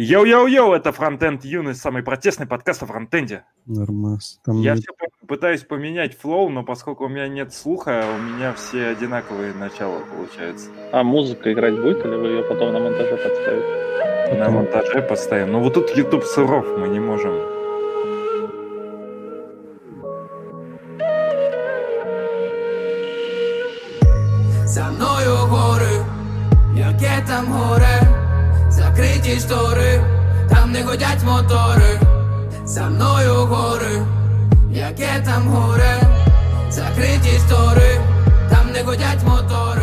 Йоу-йоу-йоу, это Фронтенд Юность, самый протестный подкаст о фронтенде. Нормас. Там... Я все пытаюсь поменять flow, но поскольку у меня нет слуха, у меня все одинаковые начала получаются. А музыка играть будет, или вы ее потом на монтаже подставите? На монтаже поставим. Ну вот тут YouTube сыров, мы не можем. За мною горы, яке там горе, закриті штори, там не годять мотори, за мною гори, яке там горе, закриті штори, там не годять мотори.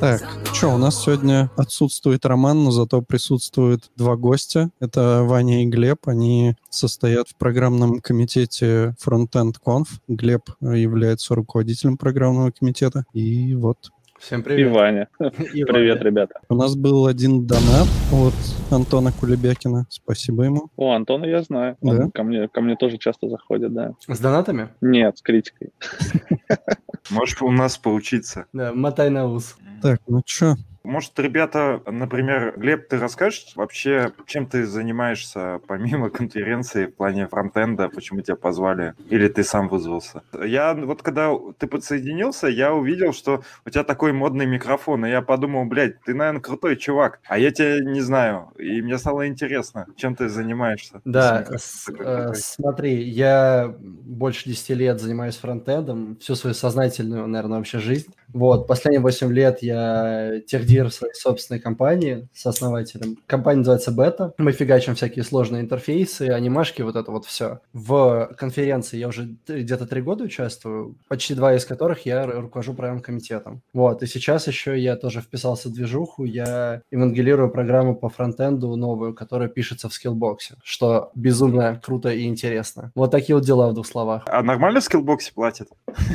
Так, что, у нас сегодня отсутствует Роман, но зато присутствуют два гостя. Это Ваня и Глеб. Они состоят в программном комитете Frontend Conf. Глеб является руководителем программного комитета. И вот Всем привет. И Ваня. И привет, Ваня. ребята. У нас был один донат от Антона Кулебякина. Спасибо ему. О, Антона я знаю. Он да? ко, мне, ко мне тоже часто заходит, да. С донатами? Нет, с критикой. Можешь у нас поучиться. Да, мотай на ус. Так, ну что, может, ребята, например, Глеб, ты расскажешь вообще, чем ты занимаешься помимо конференции в плане фронтенда, почему тебя позвали, или ты сам вызвался? Я вот когда ты подсоединился, я увидел, что у тебя такой модный микрофон, и я подумал, блядь, ты, наверное, крутой чувак, а я тебя не знаю, и мне стало интересно, чем ты занимаешься. Да, с, э, смотри, я больше 10 лет занимаюсь фронтендом, всю свою сознательную, наверное, вообще жизнь. Вот, последние 8 лет я лидер своей собственной компании с основателем. Компания называется Бета. Мы фигачим всякие сложные интерфейсы, анимашки, вот это вот все. В конференции я уже где-то три года участвую, почти два из которых я руковожу программным комитетом. Вот, и сейчас еще я тоже вписался в движуху, я евангелирую программу по фронтенду новую, которая пишется в скиллбоксе, что безумно круто и интересно. Вот такие вот дела в двух словах. А нормально в Skillbox е платят?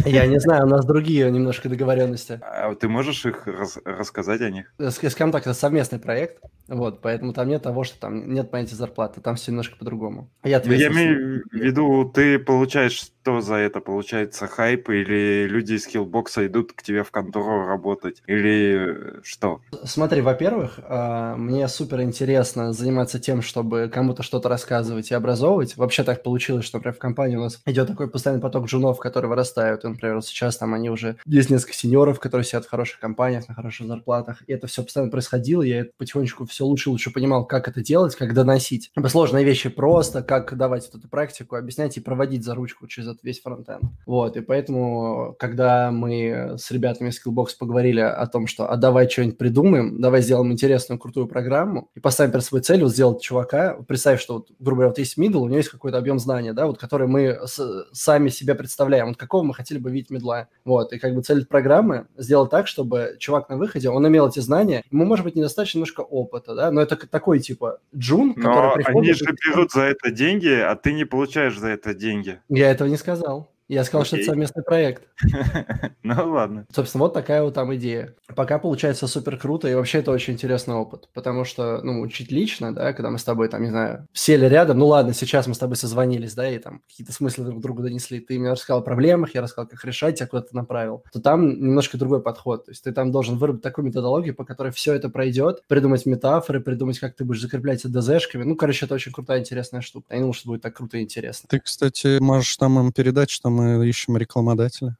Я не знаю, у нас другие немножко договоренности. А ты можешь их рас- рассказать о них? Скажем так, это совместный проект, вот, поэтому там нет того, что там нет понятия зарплаты, там все немножко по-другому. Я, ну, я имею в виду, ты получаешь что за это? Получается хайп или люди из Skillbox а идут к тебе в контору работать? Или что? Смотри, во-первых, а, мне супер интересно заниматься тем, чтобы кому-то что-то рассказывать и образовывать. Вообще так получилось, что, например, в компании у нас идет такой постоянный поток джунов, которые вырастают. И, например, сейчас там они уже... Есть несколько сеньоров, которые сидят в хороших компаниях, на хороших зарплатах. И это все постоянно происходило. Я потихонечку все лучше и лучше понимал, как это делать, как доносить. Сложные вещи просто, как давать эту практику, объяснять и проводить за ручку через этот весь фронтенд. Вот, и поэтому, когда мы с ребятами из Skillbox поговорили о том, что а давай что-нибудь придумаем, давай сделаем интересную, крутую программу и поставим перед собой цель вот сделать чувака, представь, что, вот, грубо говоря, вот есть middle, у него есть какой-то объем знания, да, вот который мы с, сами себе представляем, вот какого мы хотели бы видеть медла. Вот, и как бы цель программы сделать так, чтобы чувак на выходе, он имел эти знания, ему, может быть, недостаточно немножко опыта, да, но это такой, типа, джун, но который приходит... они же берут за это деньги, а ты не получаешь за это деньги. Я этого не сказал. Я сказал, Окей. что это совместный проект. ну ладно. Собственно, вот такая вот там идея. Пока получается супер круто, и вообще это очень интересный опыт, потому что, ну, учить лично, да, когда мы с тобой, там, не знаю, сели рядом, ну ладно, сейчас мы с тобой созвонились, да, и там какие-то смыслы друг другу донесли, ты мне рассказал о проблемах, я рассказал, как решать, тебя куда-то направил, то там немножко другой подход, то есть ты там должен выработать такую методологию, по которой все это пройдет, придумать метафоры, придумать, как ты будешь закреплять это ДЗшками, ну, короче, это очень крутая, интересная штука. Я не думал, что будет так круто и интересно. Ты, кстати, можешь там им передать, что мы ищем рекламодателя.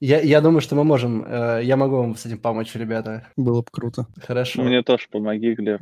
Я, я думаю, что мы можем. Э, я могу вам с этим помочь, ребята. Было бы круто. Хорошо. Мне тоже помоги, Глеб.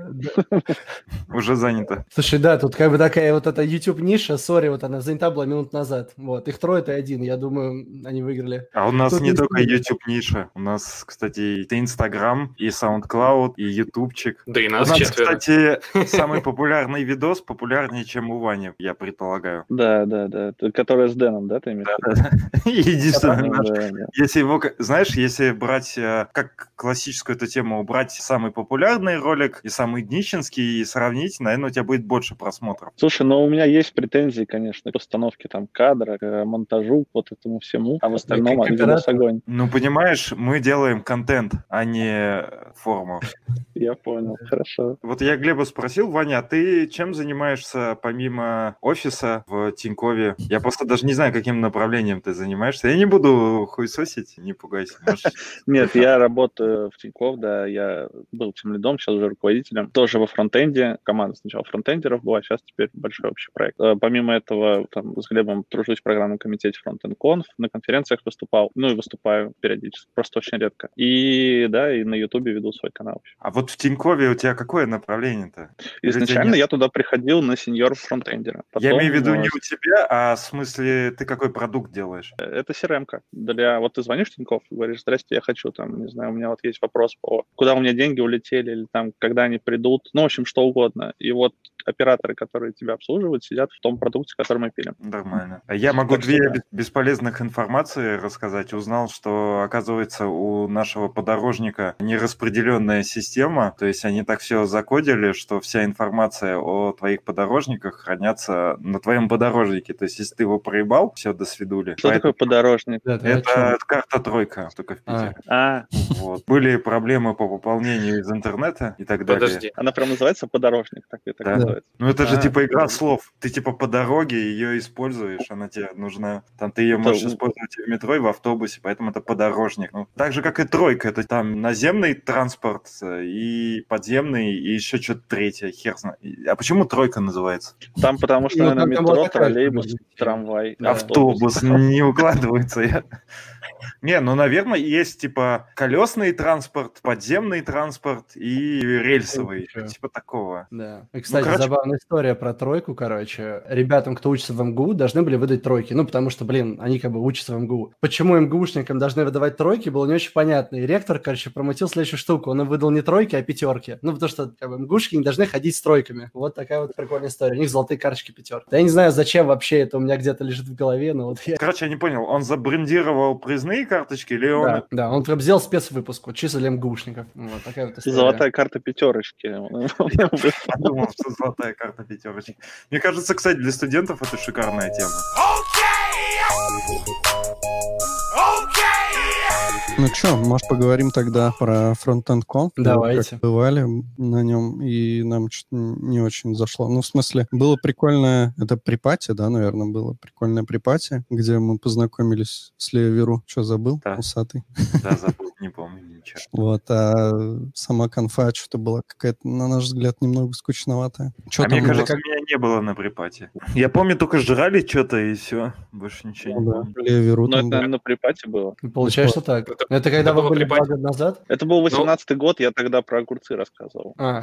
Уже занято. Слушай, да, тут как бы такая вот эта YouTube-ниша, сори, вот она занята была минут назад. Вот, их трое, ты один. Я думаю, они выиграли. А у нас не только YouTube-ниша. У нас, кстати, и Instagram, и SoundCloud, и YouTubeчик. Да и нас У нас, кстати, самый популярный видос популярнее, чем у Вани, я предполагаю. Да, да, да. Который с Дэном, да, ты да. Единственное, если его, знаешь, если брать э, как классическую эту тему, убрать самый популярный ролик и самый днищенский и сравнить, наверное, у тебя будет больше просмотров. Слушай, ну у меня есть претензии, конечно, к установке там кадра, к монтажу, вот этому всему, а в остальном видос огонь. Ну, понимаешь, мы делаем контент, а не форму. Я понял, хорошо. Вот я Глеба спросил, Ваня, а ты чем занимаешься помимо офиса в Тинькове? Я просто даже не знаю, каким направлением ты занимаешься? Я не буду хуесосить, не пугайся. Нет, я работаю в Тинькофф, да, я был тем лидом, сейчас уже руководителем. Тоже во фронтенде. Команда сначала фронтендеров была, сейчас теперь большой общий проект. Э, помимо этого, там, с Глебом тружусь в программном комитете Frontend Conf, на конференциях выступал, ну и выступаю периодически, просто очень редко. И, да, и на Ютубе веду свой канал. А вот в Тинькове у тебя какое направление-то? Изначально я туда приходил на сеньор фронтендера. Потом, я имею в виду не у тебя, а в смысле ты какой продукт делаешь? Э, это CRM-ка. Для... Вот ты звонишь Тинькофф и говоришь, здрасте, я хочу там, не знаю, у меня вот есть вопрос по куда у меня деньги улетели или там когда они придут, ну, в общем, что угодно. И вот операторы, которые тебя обслуживают, сидят в том продукте, который мы пилим. Нормально. А я могу так две что, бесполезных информации рассказать. Узнал, что, оказывается, у нашего подорожника нераспределенная система, то есть они так все закодили, что вся информация о твоих подорожниках хранятся на твоем подорожнике. То есть если ты его проебал, все, до свидули. Что Поэтому... такое подорожник? Это карта тройка, только в Питере. А. Вот. Были проблемы по пополнению из интернета и так далее. Подожди, она прям называется подорожник, так и так да. Называется. Ну это же а, типа игра слов. Ты типа по дороге ее используешь, она тебе нужна. Там ты ее можешь использовать и в метро, и в автобусе, поэтому это подорожник. Ну, так же, как и тройка. Это там наземный транспорт э, и подземный, и еще что-то третье, хер знает. А почему тройка называется? Там потому что, ну, наверное, метро, троллейбус, трамвай. Автобус не укладывается. Я... Не, ну, наверное, есть, типа, колесный транспорт, подземный транспорт и рельсовый. Типа такого. Да. И, кстати, ну, короче... забавная история про тройку, короче. Ребятам, кто учится в МГУ, должны были выдать тройки. Ну, потому что, блин, они как бы учатся в МГУ. Почему МГУшникам должны выдавать тройки, было не очень понятно. И ректор, короче, промутил следующую штуку. Он им выдал не тройки, а пятерки. Ну, потому что как бы, МГУшники не должны ходить с тройками. Вот такая вот прикольная история. У них золотые карточки пятерки. Да я не знаю, зачем вообще это у меня где-то лежит в голове, но вот я... Короче, я не понял, он забрендировал признание карточки, или он... Да, да он прям сделал спецвыпуск, вот, чисто для МГУшников. Вот такая вот история. Золотая карта пятерочки. Подумал, что золотая карта пятерочки. Мне кажется, кстати, для студентов это шикарная тема. Ну что, может, поговорим тогда про Frontend Conf? Давайте. Как бывали на нем, и нам что-то не очень зашло. Ну, в смысле, было прикольное, это припати, да, наверное, было прикольное припати, где мы познакомились с Лео Что, забыл? Да. Усатый. Да, забыл, не помню ничего. Вот, а сама конфа что-то была какая-то, на наш взгляд, немного скучноватая. Что а мне кажется, меня не было на припате. Я помню, только жрали что-то, и все. Больше ничего не помню. Лео Ну, это, наверное, на припате было. Получается так. Это, это когда вы были два года назад? Это был 18-й ну... год, я тогда про огурцы рассказывал. А.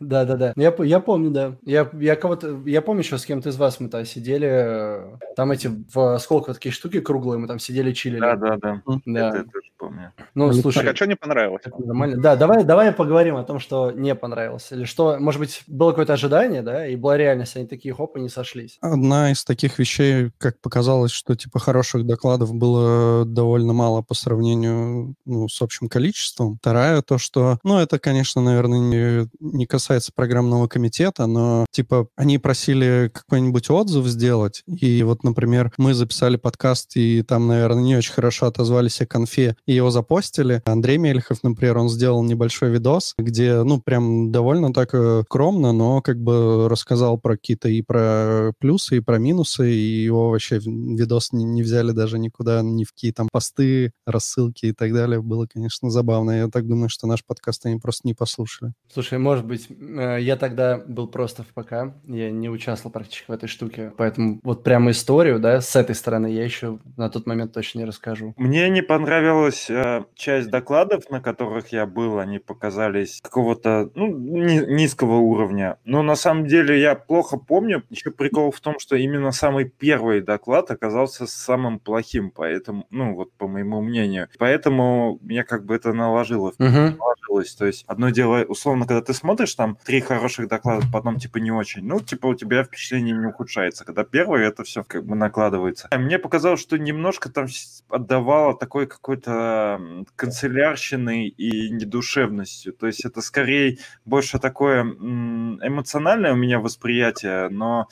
Да, да, да. Я, я помню, да. Я, я кого-то, я помню еще с кем-то из вас мы там сидели, там эти в сколько такие штуки круглые, мы там сидели, чилили. Да, да, да. да. Это я тоже помню. Ну, слушай. Так, а что не понравилось? Нормально. Да, давай, давай поговорим о том, что не понравилось. Или что, может быть, было какое-то ожидание, да, и была реальность, они такие хоп, и не сошлись. Одна из таких вещей, как показалось, что типа хороших докладов было довольно мало по сравнению ну, с общим количеством. Вторая то, что, ну, это, конечно, наверное, не, не касается программного комитета, но типа они просили какой-нибудь отзыв сделать, и вот, например, мы записали подкаст, и там, наверное, не очень хорошо отозвались о конфе, и его запостили. Андрей Мельхов, например, он сделал небольшой видос, где, ну, прям довольно так э, скромно, но как бы рассказал про какие-то и про плюсы, и про минусы, и его вообще видос не, не взяли даже никуда, ни в какие там посты, рассылки и так далее. Было, конечно, забавно. Я так думаю, что наш подкаст они просто не послушали. Слушай, может быть, э, я тогда был просто в ПК, я не участвовал практически в этой штуке, поэтому вот прямо историю, да, с этой стороны я еще на тот момент точно не расскажу. Мне не понравилась э, часть докладов, на которых я был, они показались какого-то ну, ни, низкого уровня. Но на самом деле я плохо помню. Еще прикол в том, что именно самый первый доклад оказался самым плохим, поэтому, ну вот по моему мнению. Поэтому меня как бы это наложило, uh-huh. наложилось. То есть одно дело, условно, когда ты смотришь там три хороших доклада, потом типа не очень, ну типа у тебя впечатление не ухудшается. Когда первый, это все как бы накладывается. А мне показалось, что немножко там отдавало такой какой-то канцелярщиной и недушевностью. То есть это скорее больше такое эмоциональное у меня восприятие, но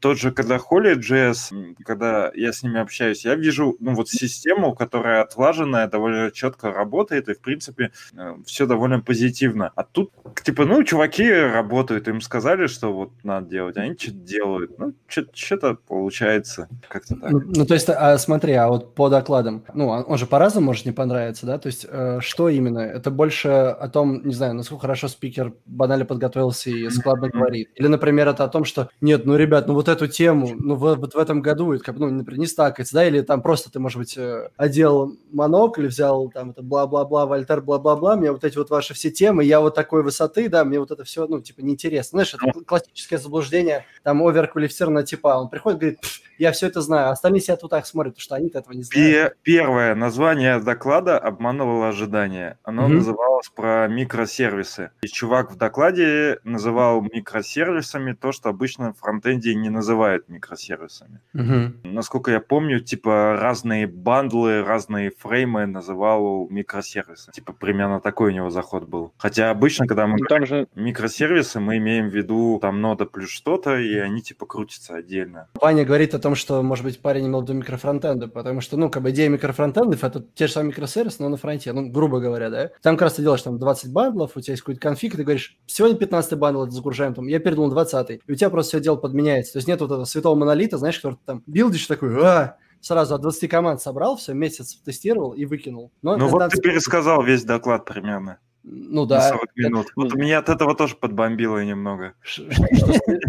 тот же, когда Holy.js, когда я с ними общаюсь, я вижу, ну, вот систему, которая отлаженная, довольно четко работает, и, в принципе, э, все довольно позитивно. А тут, типа, ну, чуваки работают, им сказали, что вот надо делать, они что-то делают. Ну, что-то получается как-то так. Ну, ну, то есть, а, смотри, а вот по докладам, ну, он же по-разному может не понравиться, да? То есть, э, что именно? Это больше о том, не знаю, насколько хорошо спикер банально подготовился и складно говорит. Или, например, это о том, что, нет, ну, ребят, ну, вот эту тему, ну, вот в этом году, это, как, ну, например, не стакается, да? Или там просто ты, может быть, э, одел монокль, взял там это бла-бла-бла, Вольтер, бла-бла-бла, мне вот эти вот ваши все темы, я вот такой высоты, да, мне вот это все, ну, типа, неинтересно. Знаешь, это классическое заблуждение, там, оверквалифицированного типа, он приходит, говорит, я все это знаю, остальные себя тут так смотрят, потому что они этого не знают. Первое название доклада обманывало ожидания. Оно mm-hmm. называлось про микросервисы. И чувак в докладе называл микросервисами то, что обычно в фронтенде не называют микросервисами. Mm-hmm. Насколько я помню, типа разные бандлы, разные фреймы называл микросервисы. Типа примерно такой у него заход был. Хотя обычно, когда мы ну, там же микросервисы, мы имеем в виду там нода плюс что-то, и они типа крутятся отдельно. Ваня говорит о том, что, может быть, парень имел в виду микрофронтенда, потому что, ну, как бы идея микрофронтендов это те же самые микросервисы, но на фронте, ну, грубо говоря, да. Там как раз ты делаешь там 20 бандлов, у тебя есть какой-то конфиг, ты говоришь, сегодня 15 bundle загружаем, там, я передумал 20 и у тебя просто все дело подменяется. То есть нет вот этого святого монолита, знаешь, который там билдишь такой, а, сразу от 20 команд собрал, все, месяц тестировал и выкинул. Но ну вот ты пересказал весь доклад примерно. Ну да. 40 минут. Это... Вот меня от этого тоже подбомбило немного.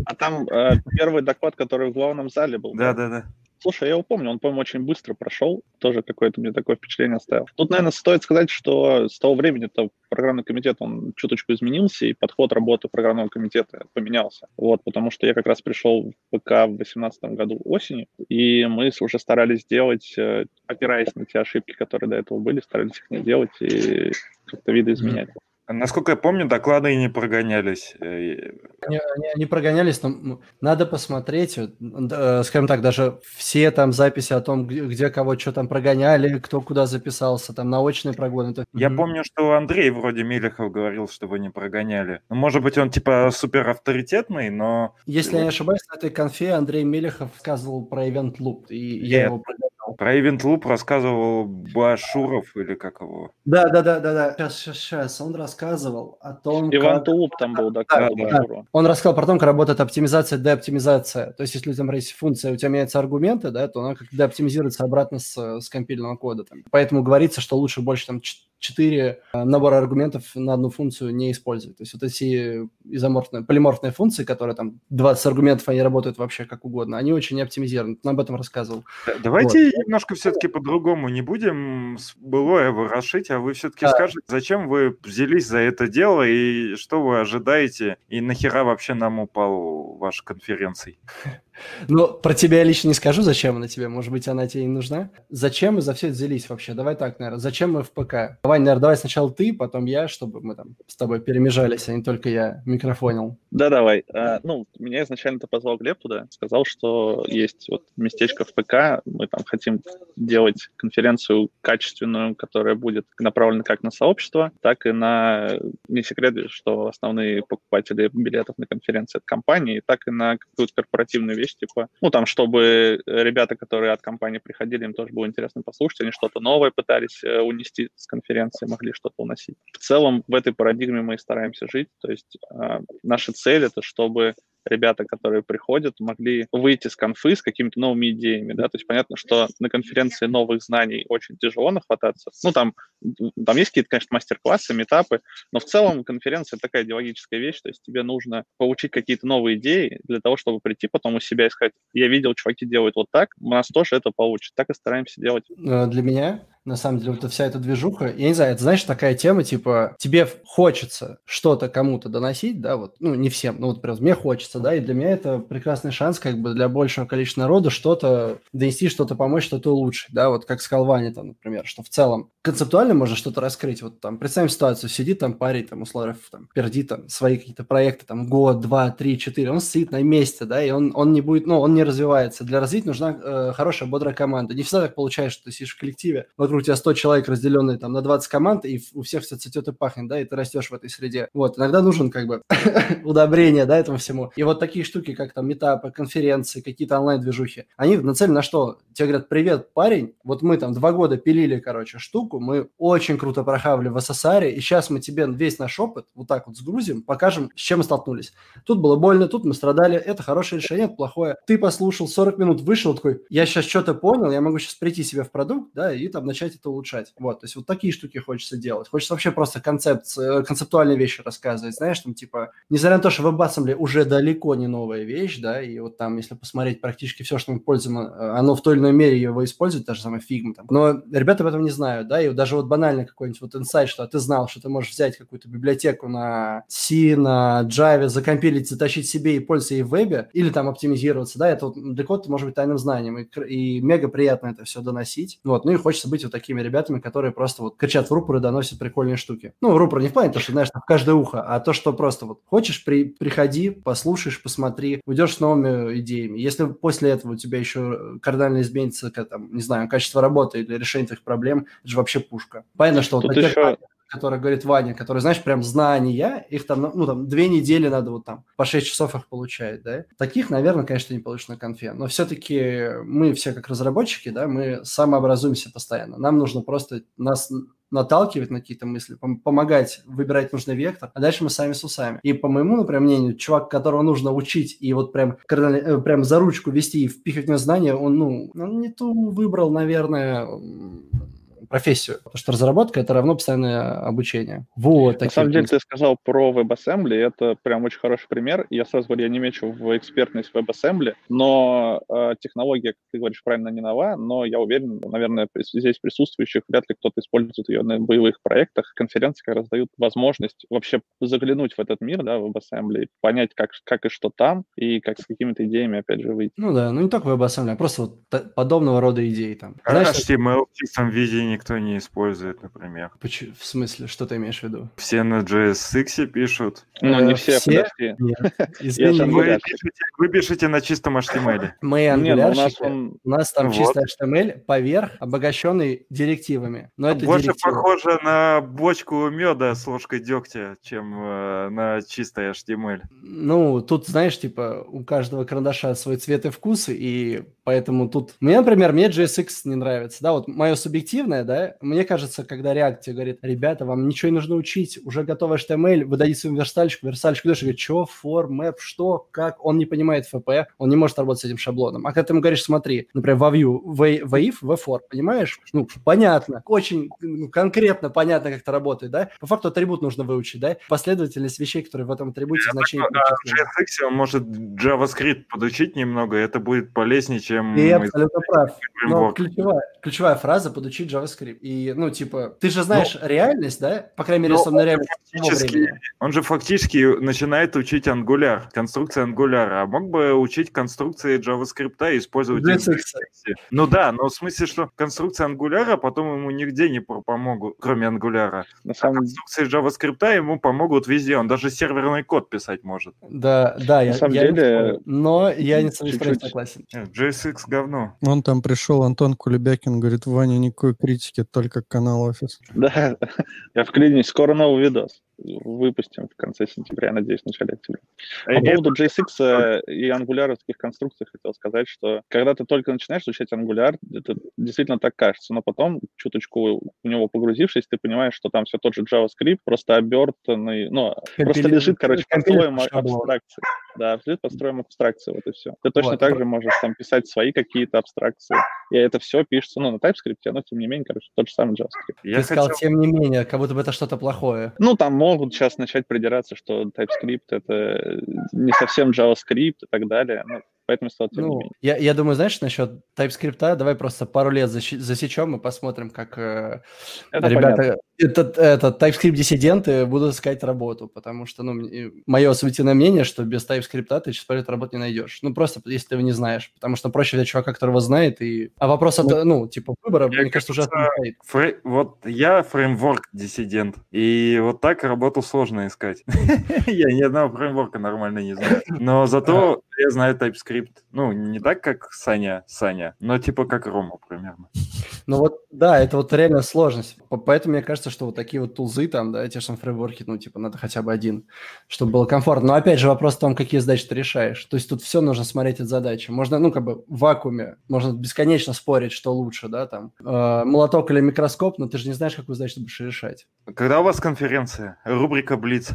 А там э, первый доклад, который в главном зале был. Да, да, да. Слушай, я его помню, он, по-моему, очень быстро прошел, тоже какое-то мне такое впечатление оставил. Тут, наверное, стоит сказать, что с того времени-то программный комитет, он чуточку изменился, и подход работы программного комитета поменялся. Вот, потому что я как раз пришел в ПК в 2018 году осенью, и мы уже старались делать, э, опираясь на те ошибки, которые до этого были, старались их не делать и как-то видоизменять. Mm-hmm. Насколько я помню, доклады не прогонялись. Они, они, они прогонялись, но надо посмотреть, э, скажем так, даже все там записи о том, где, где кого что там прогоняли, кто куда записался, там научные прогоны. Я mm-hmm. помню, что Андрей вроде Мелехов говорил, что вы не прогоняли. Ну, может быть, он типа супер авторитетный, но... Если я не ошибаюсь, на этой конфе Андрей Мелехов сказывал про Event Loop, и Нет. я его прогонял. Про Event Loop рассказывал Башуров или как его? Да, да, да, да, да. Сейчас, сейчас, сейчас. Он рассказывал о том, Event как... Loop там был, да, да, да. Он рассказал про то, как работает оптимизация, деоптимизация. То есть, если там есть функция, у тебя меняются аргументы, да, то она как деоптимизируется обратно с, с компильного кода. Там. Поэтому говорится, что лучше больше там 4 э, набора аргументов на одну функцию не использовать. То есть вот эти изоморфные, полиморфные функции, которые там 20 аргументов, они работают вообще как угодно, они очень не оптимизированы. Ты об этом рассказывал. Давайте вот. немножко все-таки по-другому. Не будем былое ворошить, а вы все-таки да. скажете, зачем вы взялись за это дело и что вы ожидаете, и нахера вообще нам упал ваш конференций? Ну, про тебя я лично не скажу, зачем она тебе. Может быть, она тебе не нужна. Зачем мы за все это взялись вообще? Давай так, наверное. Зачем мы в ПК? Давай, наверное, давай сначала ты, потом я, чтобы мы там с тобой перемежались, а не только я микрофонил. Да, давай. А, ну, меня изначально-то позвал Глеб туда. Сказал, что есть вот местечко в ПК. Мы там хотим делать конференцию качественную, которая будет направлена как на сообщество, так и на... Не секрет, что основные покупатели билетов на конференции от компании, так и на какую-то корпоративную вещь, типа, ну, там, чтобы ребята, которые от компании приходили, им тоже было интересно послушать, они что-то новое пытались э, унести с конференции, могли что-то уносить. В целом, в этой парадигме мы и стараемся жить, то есть э, наша цель — это чтобы ребята, которые приходят, могли выйти с конфы с какими-то новыми идеями, да, то есть понятно, что на конференции новых знаний очень тяжело нахвататься, ну, там, там есть какие-то, конечно, мастер-классы, метапы, но в целом конференция такая идеологическая вещь, то есть тебе нужно получить какие-то новые идеи для того, чтобы прийти потом у себя и сказать, я видел, чуваки делают вот так, у нас тоже это получится, так и стараемся делать. Э, для меня на самом деле, вот вся эта движуха. Я не знаю, это, знаешь, такая тема, типа, тебе хочется что-то кому-то доносить, да, вот, ну, не всем, ну, вот, прям, мне хочется, да, и для меня это прекрасный шанс, как бы, для большего количества народа что-то донести, что-то помочь, что-то улучшить, да, вот, как сказал Ваня, там, например, что в целом концептуально можно что-то раскрыть, вот, там, представим ситуацию, сидит там парень, там, условно, там, пердит, там, свои какие-то проекты, там, год, два, три, четыре, он сидит на месте, да, и он, он не будет, ну, он не развивается. Для развития нужна э, хорошая, бодрая команда. Не всегда так получается, что ты сидишь в коллективе, вокруг вокруг тебя 100 человек, разделенные там на 20 команд, и у всех все цветет и пахнет, да, и ты растешь в этой среде. Вот, иногда нужен как бы удобрение, да, этому всему. И вот такие штуки, как там метапы, конференции, какие-то онлайн-движухи, они нацелены на что? Тебе говорят, привет, парень, вот мы там два года пилили, короче, штуку, мы очень круто прохавали в СССР, и сейчас мы тебе весь наш опыт вот так вот сгрузим, покажем, с чем мы столкнулись. Тут было больно, тут мы страдали, это хорошее решение, это плохое. Ты послушал, 40 минут вышел, такой, я сейчас что-то понял, я могу сейчас прийти себе в продукт, да, и там начать это улучшать. Вот, то есть вот такие штуки хочется делать. Хочется вообще просто концепт, э, концептуальные вещи рассказывать, знаешь, там типа, несмотря на то, что WebAssembly уже далеко не новая вещь, да, и вот там, если посмотреть практически все, что мы пользуем, э, оно в той или иной мере его использует, та же самая Figma там. Но ребята об этом не знают, да, и даже вот банально какой-нибудь вот инсайт, что ты знал, что ты можешь взять какую-то библиотеку на C, на Java, закомпилить, затащить себе и пользоваться и в вебе, или там оптимизироваться, да, это вот для кого-то может быть тайным знанием, и, и мега приятно это все доносить, вот, ну и хочется быть вот такими ребятами, которые просто вот кричат в рупор и доносят прикольные штуки. Ну, рупор не в плане то, что, знаешь, в каждое ухо, а то, что просто вот хочешь, при, приходи, послушаешь, посмотри, уйдешь с новыми идеями. Если после этого у тебя еще кардинально изменится, как, там, не знаю, качество работы или решение твоих проблем, это же вообще пушка. Понятно, что Тут вот еще который говорит Ваня, который, знаешь, прям знания, их там, ну, там, две недели надо вот там по 6 часов их получать, да. Таких, наверное, конечно, не получишь на конфе, но все-таки мы все как разработчики, да, мы самообразуемся постоянно. Нам нужно просто нас наталкивать на какие-то мысли, пом- помогать выбирать нужный вектор, а дальше мы сами с усами. И по моему, например, мнению, чувак, которого нужно учить и вот прям, э, прям за ручку вести и впихивать него знания, он, ну, он не ту выбрал, наверное, профессию. Потому что разработка – это равно постоянное обучение. Вот. На самом деле, ты сказал про WebAssembly, это прям очень хороший пример. Я сразу говорю, я не мечу в экспертность WebAssembly, но э, технология, как ты говоришь, правильно не нова, но я уверен, наверное, здесь присутствующих вряд ли кто-то использует ее на боевых проектах. Конференции как раз дают возможность вообще заглянуть в этот мир, да, в WebAssembly, понять, как, как и что там, и как с какими-то идеями, опять же, выйти. Ну да, ну не только WebAssembly, а просто вот подобного рода идеи там. А Знаешь, HTML в чистом виде никто не использует, например. поч- в смысле, что ты имеешь в виду? Все на JSX пишут. Ну, Э, не все, все? подожди. Нет. Вы пишете, вы пишете на чистом HTML. мы Не, ну, у нас ангулярщики, он... у нас там Вот. чисто HTML поверх, обогащенный директивами. Но это Больше директивы. похоже на бочку меда с ложкой дегтя, чем э, на чистый HTML. Ну, тут, знаешь, типа, у каждого карандаша свой цвет и вкус, и поэтому тут... Мне, например, мне JSX не нравится, да, вот мое субъективное, да, мне кажется, когда React тебе говорит, ребята, вам ничего не нужно учить, уже готовый HTML, вы дадите свою верстальщику, верстальщик и говорит, что, map, что, как, он не понимает FP, он не может работать с этим шаблоном. А когда ты ему говоришь, смотри, например, во Vue, в if, в for, понимаешь? Ну, понятно, очень ну, конкретно понятно, как это работает, да? По факту атрибут нужно выучить, да? Последовательность вещей, которые в этом атрибуте значение А в. JSX он может JavaScript подучить немного, и это будет полезнее, чем Ты из- абсолютно прав. Но ключевая, ключевая фраза подучить JavaScript. И, ну, типа, ты же знаешь реальность, да? По крайней мере, Ну, реальность того фактически- времени. Он же фактически начинает учить Angular, конструкции Angular, а мог бы учить конструкции JavaScript и использовать. Ну да, но в смысле, что конструкции Angular потом ему нигде не помогут, кроме Angular. На А самом конструкции JavaScript ему помогут везде, он даже серверный код писать может. Да, да, я, самом я не деле, но я не с вами согласен. Нет, JSX говно. Он там пришел, Антон Кулебякин, говорит, Ваня, никакой критики, только канал офис. Да, я вклинюсь. Скоро новый видос выпустим в конце сентября, надеюсь, в начале октября. По Э, поводу JSX э, и ангуляровских конструкций хотел сказать, что когда ты только начинаешь изучать Angular, это действительно так кажется, но потом, чуточку в него погрузившись, ты понимаешь, что там все тот же JavaScript, просто обертанный, ну, просто Компили- лежит, короче, под слоем а- абстракции. Да, лежит под строем абстракции, вот и все. Ты точно Вот. так же можешь там писать свои какие-то абстракции, и это все пишется, ну, на TypeScript, но тем не менее, короче, тот же самый JavaScript. Я Ты сказал, хотел- тем не менее, как будто бы это что-то плохое. Ну, там могут сейчас начать придираться, что TypeScript это не совсем JavaScript и так далее. Ну, поэтому сказал, тем не Ну, менее. я, я думаю, знаешь, насчет TypeScript, давай просто пару лет засечем и посмотрим, как э, Это ребята, понятно. этот, этот TypeScript-диссиденты будут искать работу, потому что, ну, мое субъективное мнение, что без TypeScript ты сейчас эту работу не найдешь. Ну, просто если ты его не знаешь, потому что проще взять чувака, которого знает, и... А вопрос, от, ну, типа, выбора, Мне мне кажется, уже стоит. Фрей- Вот я фреймворк-диссидент, и вот так работу сложно искать. Я ни одного фреймворка нормально не знаю. Но зато я знаю TypeScript. Ну, не так, как Саня, Саня, но типа как Рома примерно. Ну вот, да, это вот реально сложность. Поэтому мне кажется, что вот такие вот тулзы там, да, те же фреймворки, ну, типа, надо хотя бы один, чтобы было комфортно. Но опять же вопрос в том, какие задачи ты решаешь. То есть тут все нужно смотреть от задачи. Можно, ну, как бы в вакууме, можно бесконечно спорить, что лучше, да, там, э, молоток или микроскоп, но ты же не знаешь, какую задачу ты будешь решать. Когда у вас конференция? Рубрика Блиц.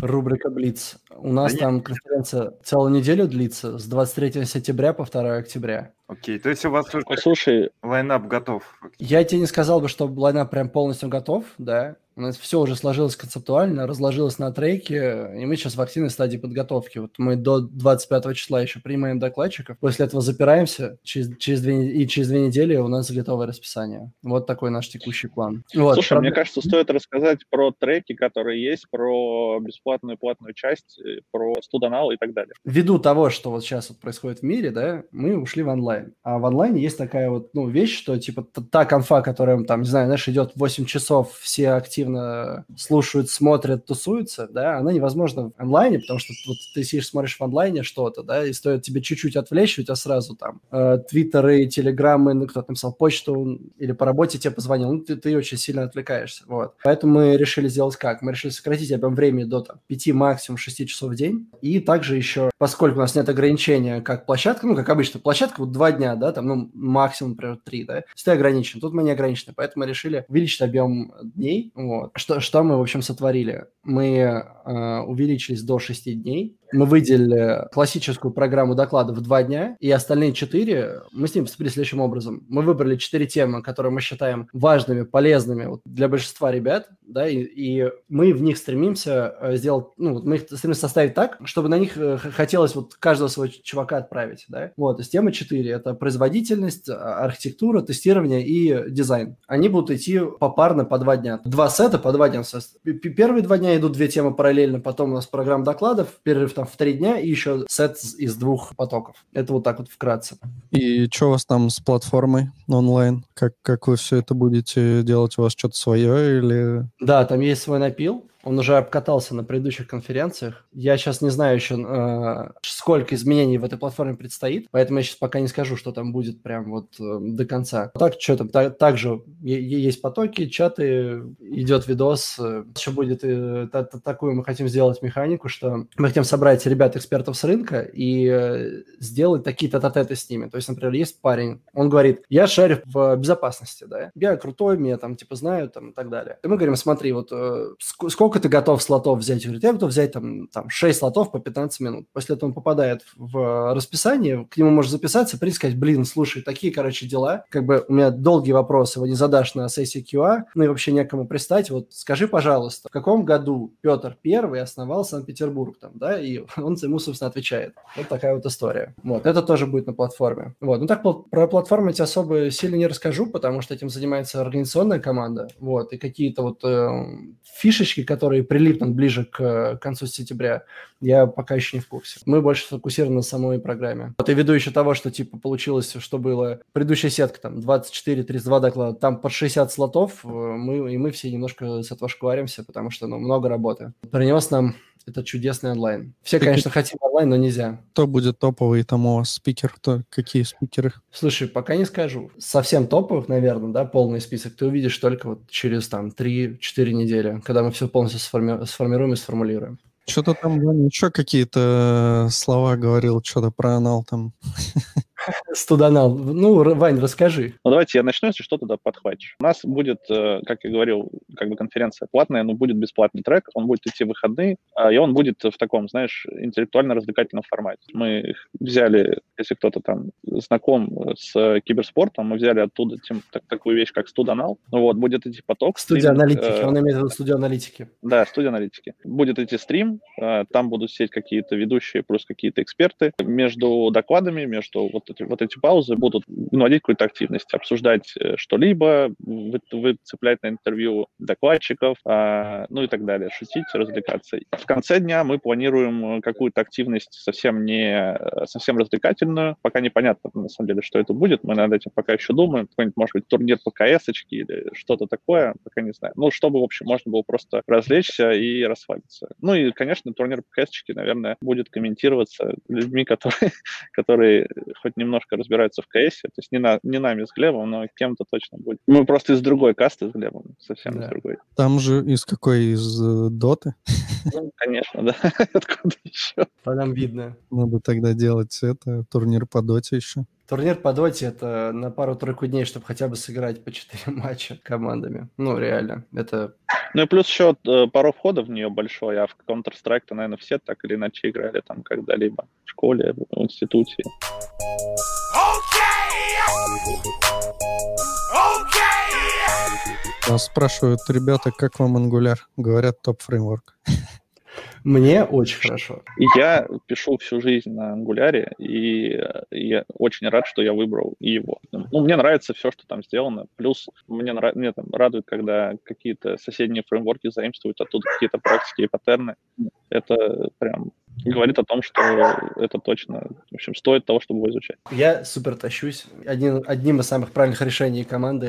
Рубрика Блиц. У нас да там нет. конференция целую неделю длится, с 23 сентября по 2 октября. Окей, то есть у вас уже Слушай, лайнап готов? Я тебе не сказал бы, что лайнап прям полностью готов, да. У нас все уже сложилось концептуально, разложилось на треке, и мы сейчас в активной стадии подготовки. Вот мы до 25 числа еще принимаем докладчиков, после этого запираемся, через, через две, и через две недели у нас готовое расписание. Вот такой наш текущий план. Вот, Слушай, правда... мне кажется, стоит рассказать про треки, которые есть, про бесплатную платную часть, э, про студенал и так далее. Ввиду того, что вот сейчас вот происходит в мире, да, мы ушли в онлайн. А в онлайне есть такая вот ну, вещь, что типа та конфа, которая там, не знаю, знаешь, идет 8 часов, все активно активно слушают, смотрят, тусуются, да, она невозможна в онлайне, потому что вот ты сидишь, смотришь в онлайне что-то, да, и стоит тебе чуть-чуть отвлечь, у тебя сразу там э, твиттеры, телеграммы, ну, кто-то написал почту или по работе тебе позвонил, ну, ты, ты очень сильно отвлекаешься, вот. Поэтому мы решили сделать как? Мы решили сократить объем времени до там, 5, максимум 6 часов в день, и также еще, поскольку у нас нет ограничения, как площадка, ну, как обычно, площадка вот два дня, да, там, ну, максимум, например, три, да, если ты ограничен, тут мы не ограничены, поэтому мы решили увеличить объем дней, вот, что, что мы, в общем, сотворили? Мы э, увеличились до 6 дней, мы выделили классическую программу докладов в два дня, и остальные четыре мы с ним поступили следующим образом. Мы выбрали четыре темы, которые мы считаем важными, полезными для большинства ребят, да, и, и мы в них стремимся э, сделать, ну, мы их стремимся составить так, чтобы на них э, хотелось вот каждого своего чувака отправить, да. Вот, то есть тема четыре – это производительность, а, архитектура, тестирование и дизайн. Они будут идти попарно по два дня. Два сета по два дня. Первые два дня идут две темы параллельно, потом у нас программа докладов, перерыв там в три дня и еще сет из двух потоков. Это вот так вот вкратце. И что у вас там с платформой онлайн? Как, как вы все это будете делать? У вас что-то свое или... Да, там есть свой напил, он уже обкатался на предыдущих конференциях. Я сейчас не знаю еще, э, сколько изменений в этой платформе предстоит, поэтому я сейчас пока не скажу, что там будет прям вот э, до конца. Так, что там, та, также есть потоки, чаты, идет видос. Еще будет э, та, та, такую мы хотим сделать механику, что мы хотим собрать ребят-экспертов с рынка и сделать такие тет-а-теты с ними. То есть, например, есть парень, он говорит, я шарю в безопасности, да, я крутой, меня там типа знаю, там и так далее. И мы говорим, смотри, вот сколько сколько ты готов слотов взять? Говорит, я готов взять там, там 6 слотов по 15 минут. После этого он попадает в расписание, к нему можно записаться, прийти сказать, блин, слушай, такие, короче, дела. Как бы у меня долгие вопросы, его не задашь на сессии QA, ну и вообще некому пристать. Вот скажи, пожалуйста, в каком году Петр Первый основал Санкт-Петербург там, да, и он ему, собственно, отвечает. Вот такая вот история. Вот, это тоже будет на платформе. Вот, ну так про платформу я тебе особо сильно не расскажу, потому что этим занимается организационная команда, вот, и какие-то вот э, фишечки, которые которые прилипнут ближе к концу сентября, я пока еще не в курсе. Мы больше сфокусированы на самой программе. Вот и ввиду еще того, что типа получилось, что было предыдущая сетка, там 24-32 доклада, там под 60 слотов, э, мы, и мы все немножко с этого шкваримся, потому что ну, много работы. Принес нам это чудесный онлайн. Все, конечно, хотим онлайн, но нельзя. Кто будет топовый там у вас спикер? Кто, какие спикеры? Слушай, пока не скажу. Совсем топовых, наверное, да, полный список ты увидишь только вот через там 3-4 недели, когда мы все полностью сформи- сформируем и сформулируем. Что-то там еще какие-то слова говорил, что-то про анал там. Студонал. Ну, Вань, расскажи. Ну, давайте я начну, если что, тогда подхватишь. У нас будет, э, как я говорил, как бы конференция платная, но будет бесплатный трек, он будет идти в выходные, а, и он будет в таком, знаешь, интеллектуально-развлекательном формате. Мы взяли, если кто-то там знаком с киберспортом, мы взяли оттуда тем, так, такую вещь, как студонал. Ну вот, будет идти поток. Студия аналитики, э, он имеет в виду студию аналитики. Да, студия аналитики. Будет идти стрим, э, там будут сидеть какие-то ведущие, плюс какие-то эксперты. Между докладами, между вот эти, вот эти паузы будут наводить какую-то активность, обсуждать э, что-либо, вы, выцеплять на интервью докладчиков, а, ну и так далее, шутить, развлекаться. В конце дня мы планируем какую-то активность совсем не совсем развлекательную, пока непонятно на самом деле, что это будет, мы над этим пока еще думаем, какой-нибудь, может быть, турнир по КС или что-то такое, пока не знаю. Ну, чтобы, в общем, можно было просто развлечься и расслабиться. Ну и, конечно, турнир по КС, наверное, будет комментироваться людьми, которые, которые хоть немножко разбираются в КС, то есть не, на, не нами с Глебом, но кем-то точно будет. Мы просто из другой касты с Глебом, совсем да. из другой. Там же из какой? Из э, Доты? Ну, конечно, да. Откуда еще? По нам видно. Надо тогда делать это, турнир по Доте еще. Турнир по доте это на пару-тройку дней, чтобы хотя бы сыграть по 4 матча командами. Ну, реально, это... Ну и плюс еще э, пару входов в нее большой, а в Counter-Strike-то, наверное, все так или иначе играли там когда-либо в школе, в институте. Нас спрашивают ребята, как вам Angular? Говорят, топ-фреймворк. Мне очень хорошо. Я пишу всю жизнь на ангуляре, и я очень рад, что я выбрал его. Ну, мне нравится все, что там сделано. Плюс мне, нрав... мне там радует, когда какие-то соседние фреймворки заимствуют оттуда какие-то практики и паттерны. Это прям говорит о том, что это точно, в общем, стоит того, чтобы его изучать. Я супер тащусь. Один, одним из самых правильных решений команды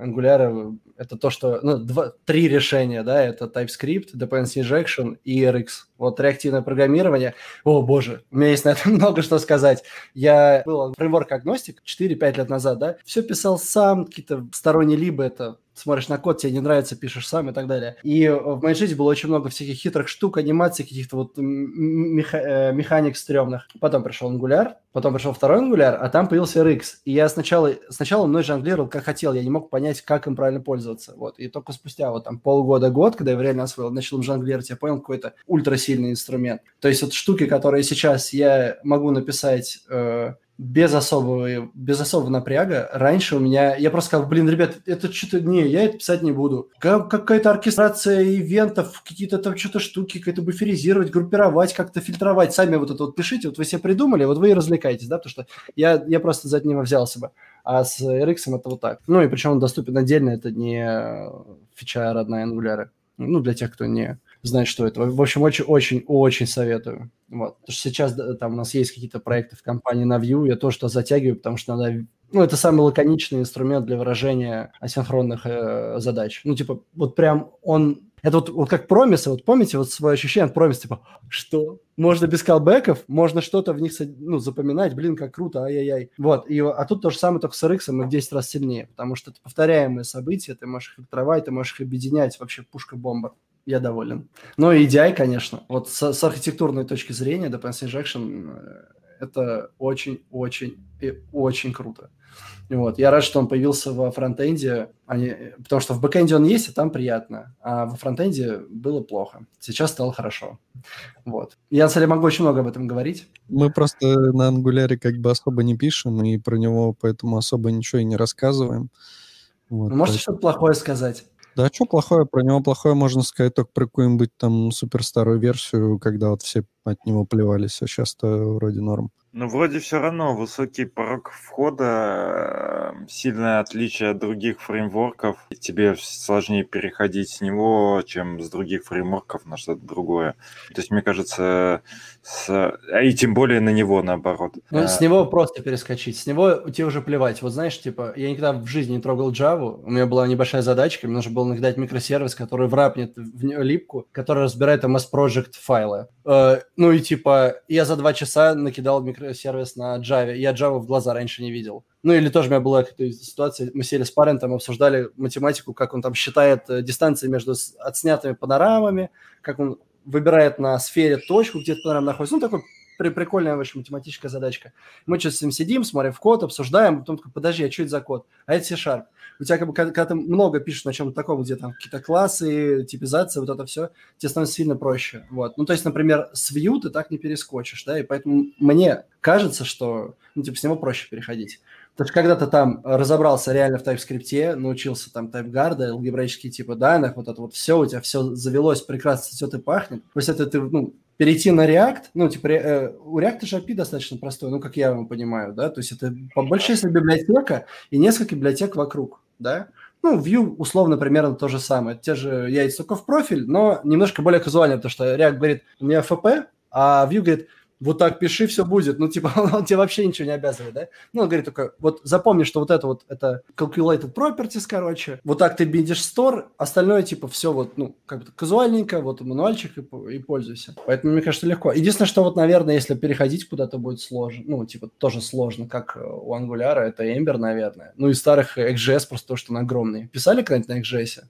Angular это то, что, ну, два, три решения, да, это TypeScript, Dependency Injection и RX. Вот реактивное программирование. О, боже, у меня есть на это много что сказать. Я был фреймворк агностик 4-5 лет назад, да, все писал сам, какие-то сторонние либо это смотришь на код, тебе не нравится, пишешь сам и так далее. И в моей жизни было очень много всяких хитрых штук, анимаций, каких-то вот меха- э, механик стрёмных. Потом пришел Angular, потом пришел второй Angular, а там появился RX. И я сначала, сначала мной жонглировал как хотел, я не мог понять, как им правильно пользоваться. Вот. И только спустя вот там полгода-год, когда я реально освоил, начал им жонглировать, я понял какой-то ультрасильный инструмент. То есть вот штуки, которые сейчас я могу написать э, без особого, без особого напряга. Раньше у меня... Я просто сказал, блин, ребят, это что-то... Не, я это писать не буду. Как, какая-то оркестрация ивентов, какие-то там что-то штуки, какая-то буферизировать, группировать, как-то фильтровать. Сами вот это вот пишите. Вот вы себе придумали, вот вы и развлекаетесь, да, потому что я, я просто за него взялся бы. А с RX это вот так. Ну и причем он доступен отдельно, это не фича родная Angular. Ну, для тех, кто не знать, что это. В общем, очень-очень-очень советую. Вот. Потому что сейчас там у нас есть какие-то проекты в компании на Vue, я тоже что затягиваю, потому что надо... Ну, это самый лаконичный инструмент для выражения асинхронных э, задач. Ну, типа, вот прям он... Это вот, вот как промисы, вот помните вот свое ощущение от промис, типа, что? Можно без колбеков, можно что-то в них ну, запоминать, блин, как круто, ай-яй-яй. Вот, и, а тут то же самое, только с Rx мы в 10 раз сильнее, потому что это повторяемые события, ты можешь их фильтровать, ты можешь их объединять, вообще пушка-бомба я доволен. Ну и DI, конечно, вот с, с архитектурной точки зрения Dependency Injection э, это очень-очень и очень круто. Вот. Я рад, что он появился во фронтенде, они, потому что в бэкенде он есть, и там приятно, а во фронтенде было плохо. Сейчас стало хорошо. Вот. Я, на самом деле, могу очень много об этом говорить. Мы просто на ангуляре как бы особо не пишем, и про него поэтому особо ничего и не рассказываем. Вот, Можете поэтому... что-то плохое сказать? Да, что плохое? Про него плохое можно сказать только про какую-нибудь там суперстарую версию, когда вот все от него плевались, а сейчас-то вроде норм. Ну, вроде все равно высокий порог входа, э, сильное отличие от других фреймворков. Тебе сложнее переходить с него, чем с других фреймворков на что-то другое. То есть, мне кажется, с... а и тем более на него наоборот. Ну, а... с него просто перескочить. С него тебе уже плевать. Вот знаешь, типа, я никогда в жизни не трогал Java. У меня была небольшая задачка. Мне нужно было накидать микросервис, который врапнет в липку, который разбирает MS Project файлы. Э, ну и типа, я за два часа накидал микросервис на Java. Я Java в глаза раньше не видел. Ну или тоже у меня была какая-то ситуация, мы сели с парентом, обсуждали математику, как он там считает э, дистанции между отснятыми панорамами, как он выбирает на сфере точку, где панорама находится. Ну, такой при, прикольная, в общем, математическая задачка. Мы что-то с ним сидим, смотрим в код, обсуждаем, потом такой, подожди, а что это за код? А это C-Sharp. У тебя, как бы, когда, когда ты много пишешь на чем-то таком, где там какие-то классы, типизация, вот это все, тебе становится сильно проще. Вот. Ну, то есть, например, с Vue ты так не перескочишь, да, и поэтому мне кажется, что, ну, типа, с него проще переходить. Потому что когда ты там разобрался реально в TypeScript, научился там тайпгарда, алгебраические типы данных, вот это вот все, у тебя все завелось прекрасно, все ты пахнет. После этого ты, ну, перейти на React, ну, типа, э, у React же API достаточно простой, ну, как я его понимаю, да, то есть это большая библиотека и несколько библиотек вокруг, да, ну, Vue условно примерно то же самое, те же яйца только в профиль, но немножко более казуально, потому что React говорит, у меня FP, а Vue говорит, вот так пиши, все будет. Ну, типа, он, он тебе вообще ничего не обязывает, да? Ну, он говорит только, вот запомни, что вот это вот, это calculated properties, короче. Вот так ты бидишь store, остальное, типа, все вот, ну, как бы казуальненько, вот мануальчик и, и пользуйся. Поэтому, мне кажется, легко. Единственное, что вот, наверное, если переходить куда-то будет сложно, ну, типа, тоже сложно, как у Angular, это Ember, наверное. Ну, и старых XJS просто то, что он огромный. Писали когда-нибудь на XJS?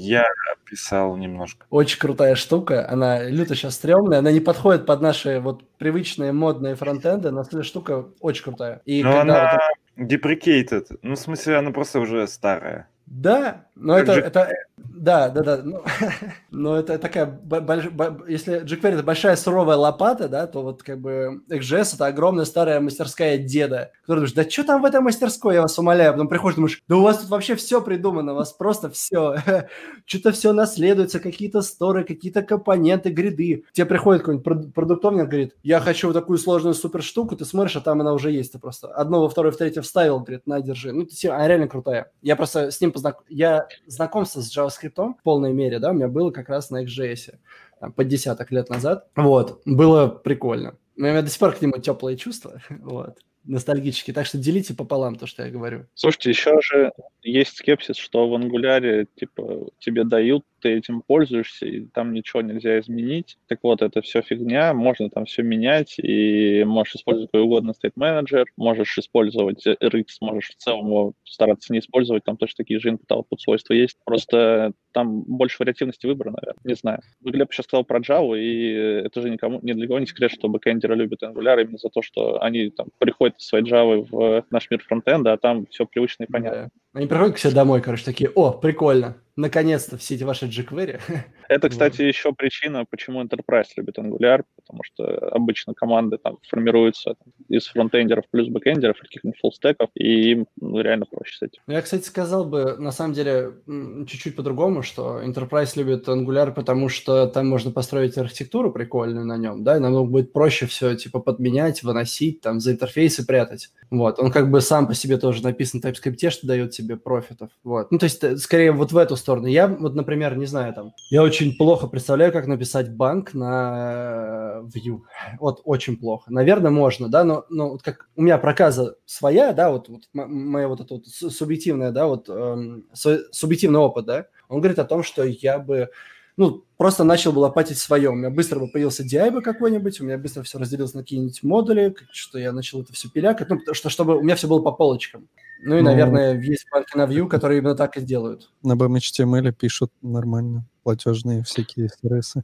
Я писал немножко. Очень крутая штука, она люто сейчас стрёмная, она не подходит под наши вот привычные модные фронтенды, но эта штука очень крутая. И но она вот... deprecated, ну в смысле она просто уже старая. Да, но это, это, да, да, да. Ну, но это такая, больш, если jQuery это большая суровая лопата, да, то вот как бы XJS это огромная старая мастерская деда, который думаешь, да что там в этой мастерской, я вас умоляю. Потом приходишь, думаешь, да у вас тут вообще все придумано, у вас просто все, что-то все наследуется, какие-то сторы, какие-то компоненты, гриды. Тебе приходит какой-нибудь продуктовник, говорит, я хочу вот такую сложную супер штуку, ты смотришь, а там она уже есть, ты просто одно во второе, в третье вставил, говорит, на, держи. Ну, она реально крутая. Я просто с ним познаком... Я знакомство с JavaScript в полной мере, да, у меня было как раз на XJS, там, по десяток лет назад. Вот, было прикольно. У меня до сих пор к нему теплые чувства, вот ностальгические. Так что делите пополам то, что я говорю. Слушайте, еще же есть скепсис, что в ангуляре типа тебе дают ты этим пользуешься, и там ничего нельзя изменить. Так вот, это все фигня, можно там все менять, и можешь использовать какой угодно state менеджер можешь использовать RX, можешь в целом его стараться не использовать, там точно такие же input-output свойства есть. Просто там больше вариативности выбора, наверное, не знаю. Глеб сейчас сказал про Java, и это же никому, ни для кого не секрет, что бэкэндеры любят Angular именно за то, что они там приходят из своей Java в наш мир фронтенда, а там все привычно и понятно. Да. Они приходят к себе домой, короче, такие, о, прикольно, наконец-то все эти ваши jQuery. Это, кстати, вот. еще причина, почему Enterprise любит Angular, потому что обычно команды там формируются из фронтендеров плюс бэкендеров, каких-нибудь фуллстеков, и им ну, реально проще с этим. Я, кстати, сказал бы, на самом деле, чуть-чуть по-другому, что Enterprise любит Angular, потому что там можно построить архитектуру прикольную на нем, да, и намного будет проще все, типа, подменять, выносить, там, за интерфейсы прятать. Вот, он как бы сам по себе тоже написан в TypeScript, что дает тебе профитов, вот. Ну, то есть, э, скорее, вот в эту сторону. Я, вот, например, не знаю, там, я очень плохо представляю, как написать банк на Vue. Вот очень плохо. Наверное, можно, да, но, но вот как у меня проказа своя, да, вот, вот моя вот эта вот субъективная, да, вот эм, субъективный опыт, да, он говорит о том, что я бы ну, просто начал бы лопатить свое. У меня быстро бы появился DI бы какой-нибудь, у меня быстро все разделилось на какие-нибудь модули, что я начал это все пилякать, ну, что, чтобы у меня все было по полочкам. Ну и, ну, наверное, есть банки на Vue, которые именно так и делают. На BMHTML пишут нормально платежные всякие сервисы.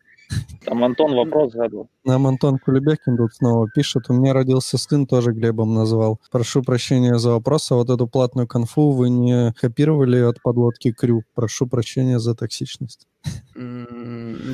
Там Антон вопрос задал. Нам Антон Кулебякин тут снова пишет. У меня родился сын, тоже Глебом назвал. Прошу прощения за вопрос, а вот эту платную конфу вы не копировали от подлодки Крю? Прошу прощения за токсичность.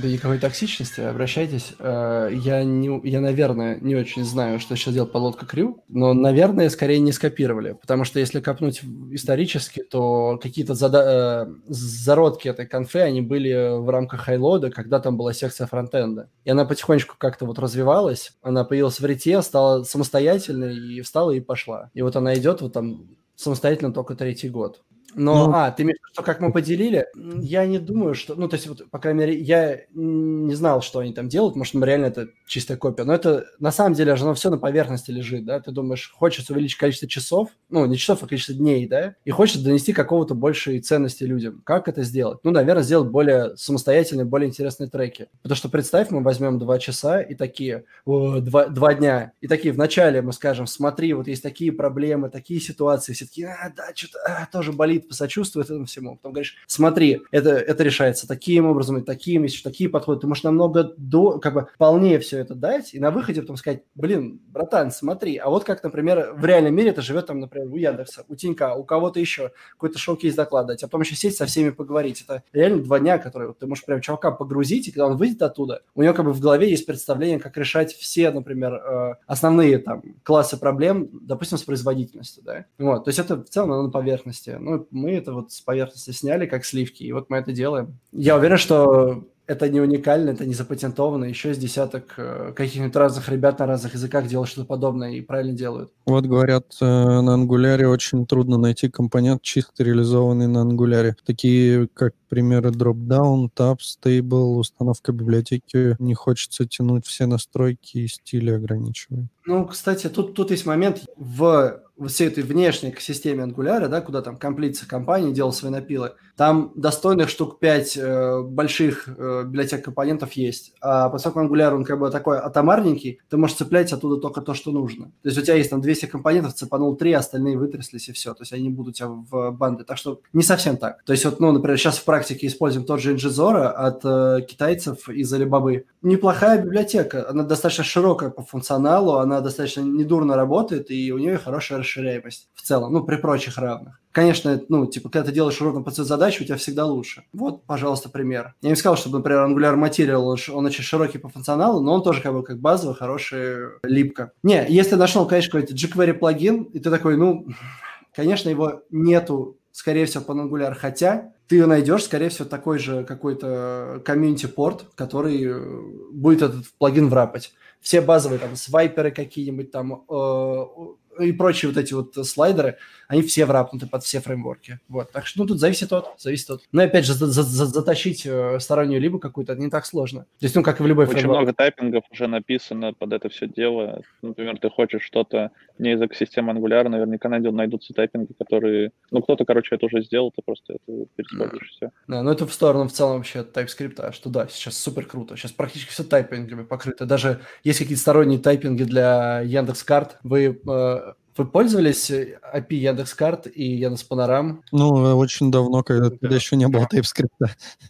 Да никакой токсичности, обращайтесь. Э, я, не, я, наверное, не очень знаю, что сейчас делает подлодка Крю, но, наверное, скорее не скопировали, потому что если копнуть исторически, то какие-то зада- э, зародки этой конфы, они были в рамках хайлода, когда там была секция фронтенда. И она потихонечку как-то вот развивалась, она появилась в рите, стала самостоятельной и встала и пошла. И вот она идет вот там самостоятельно только третий год. Но, ну, а, ты имеешь в виду, что как мы поделили? Я не думаю, что... Ну, то есть, вот, по крайней мере, я не знал, что они там делают. Может, реально это чистая копия. Но это, на самом деле, оно все на поверхности лежит, да? Ты думаешь, хочется увеличить количество часов, ну, не часов, а количество дней, да? И хочется донести какого-то большей ценности людям. Как это сделать? Ну, наверное, сделать более самостоятельные, более интересные треки. Потому что, представь, мы возьмем два часа и такие, о, два, два дня, и такие, вначале мы скажем, смотри, вот есть такие проблемы, такие ситуации, все таки а, да, что-то а, тоже болит, болит, посочувствует этому всему. Потом говоришь, смотри, это, это решается таким образом и таким, есть такие подходы. Ты можешь намного до, как бы полнее все это дать, и на выходе потом сказать, блин, братан, смотри, а вот как, например, в реальном мире это живет там, например, у Яндекса, у Тинька, у кого-то еще какой-то шоу-кейс доклад дать, а потом еще сесть со всеми поговорить. Это реально два дня, которые вот, ты можешь прям чувака погрузить, и когда он выйдет оттуда, у него как бы в голове есть представление, как решать все, например, э, основные там классы проблем, допустим, с производительностью, да. Вот, то есть это в целом на поверхности. Ну, мы это вот с поверхности сняли, как сливки, и вот мы это делаем. Я уверен, что это не уникально, это не запатентовано, еще с десяток э, каких-нибудь разных ребят на разных языках делают что-то подобное и правильно делают. Вот говорят, э, на ангуляре очень трудно найти компонент, чисто реализованный на ангуляре. Такие, как примеры Dropdown, Tab, Stable, установка библиотеки. Не хочется тянуть все настройки и стили ограничивает. Ну, кстати, тут, тут есть момент в всей этой внешней системе Angular, да, куда там комплиция компании делал свои напилы, там достойных штук 5 э, больших э, библиотек компонентов есть. А поскольку Angular, он как бы такой атомарненький, ты можешь цеплять оттуда только то, что нужно. То есть у тебя есть там 200 компонентов, цепанул 3, остальные вытряслись и все. То есть они будут у тебя в банде. Так что не совсем так. То есть вот, ну, например, сейчас в практике используем тот же Ngzora от э, китайцев из Alibaba. Неплохая библиотека. Она достаточно широкая по функционалу, она достаточно недурно работает, и у нее хорошая расширяемость в целом, ну, при прочих равных. Конечно, ну, типа, когда ты делаешь уроком под задачу, у тебя всегда лучше. Вот, пожалуйста, пример. Я не сказал, что, например, Angular Material, он очень широкий по функционалу, но он тоже как бы как базовый, хороший липка. Не, если нашел, конечно, какой-то jQuery плагин, и ты такой, ну, конечно, его нету, скорее всего, по Angular, хотя ты найдешь, скорее всего, такой же какой-то комьюнити-порт, который будет этот плагин врапать. Все базовые там свайперы какие-нибудь там, э, и прочие вот эти вот слайдеры, они все врапнуты под все фреймворки. Вот. Так что, ну, тут зависит от, зависит от. Но, опять же, за, за, за, затащить э, стороннюю либо какую-то не так сложно. То есть, ну, как и в любой Очень фреймворк. много тайпингов уже написано под это все дело. Например, ты хочешь что-то не из экосистемы Angular, наверняка найдет, найдутся тайпинги, которые... Ну, кто-то, короче, это уже сделал, ты просто это пересмотришь все. Да, ну, это в сторону в целом вообще от TypeScript, что да, сейчас супер круто. Сейчас практически все тайпингами покрыто. Даже есть какие-то сторонние тайпинги для Яндекс.Карт. Вы э, вы пользовались э, API Яндекс.Карт и Яндекс Панорам? Ну, очень давно, когда тогда еще не было TypeScript.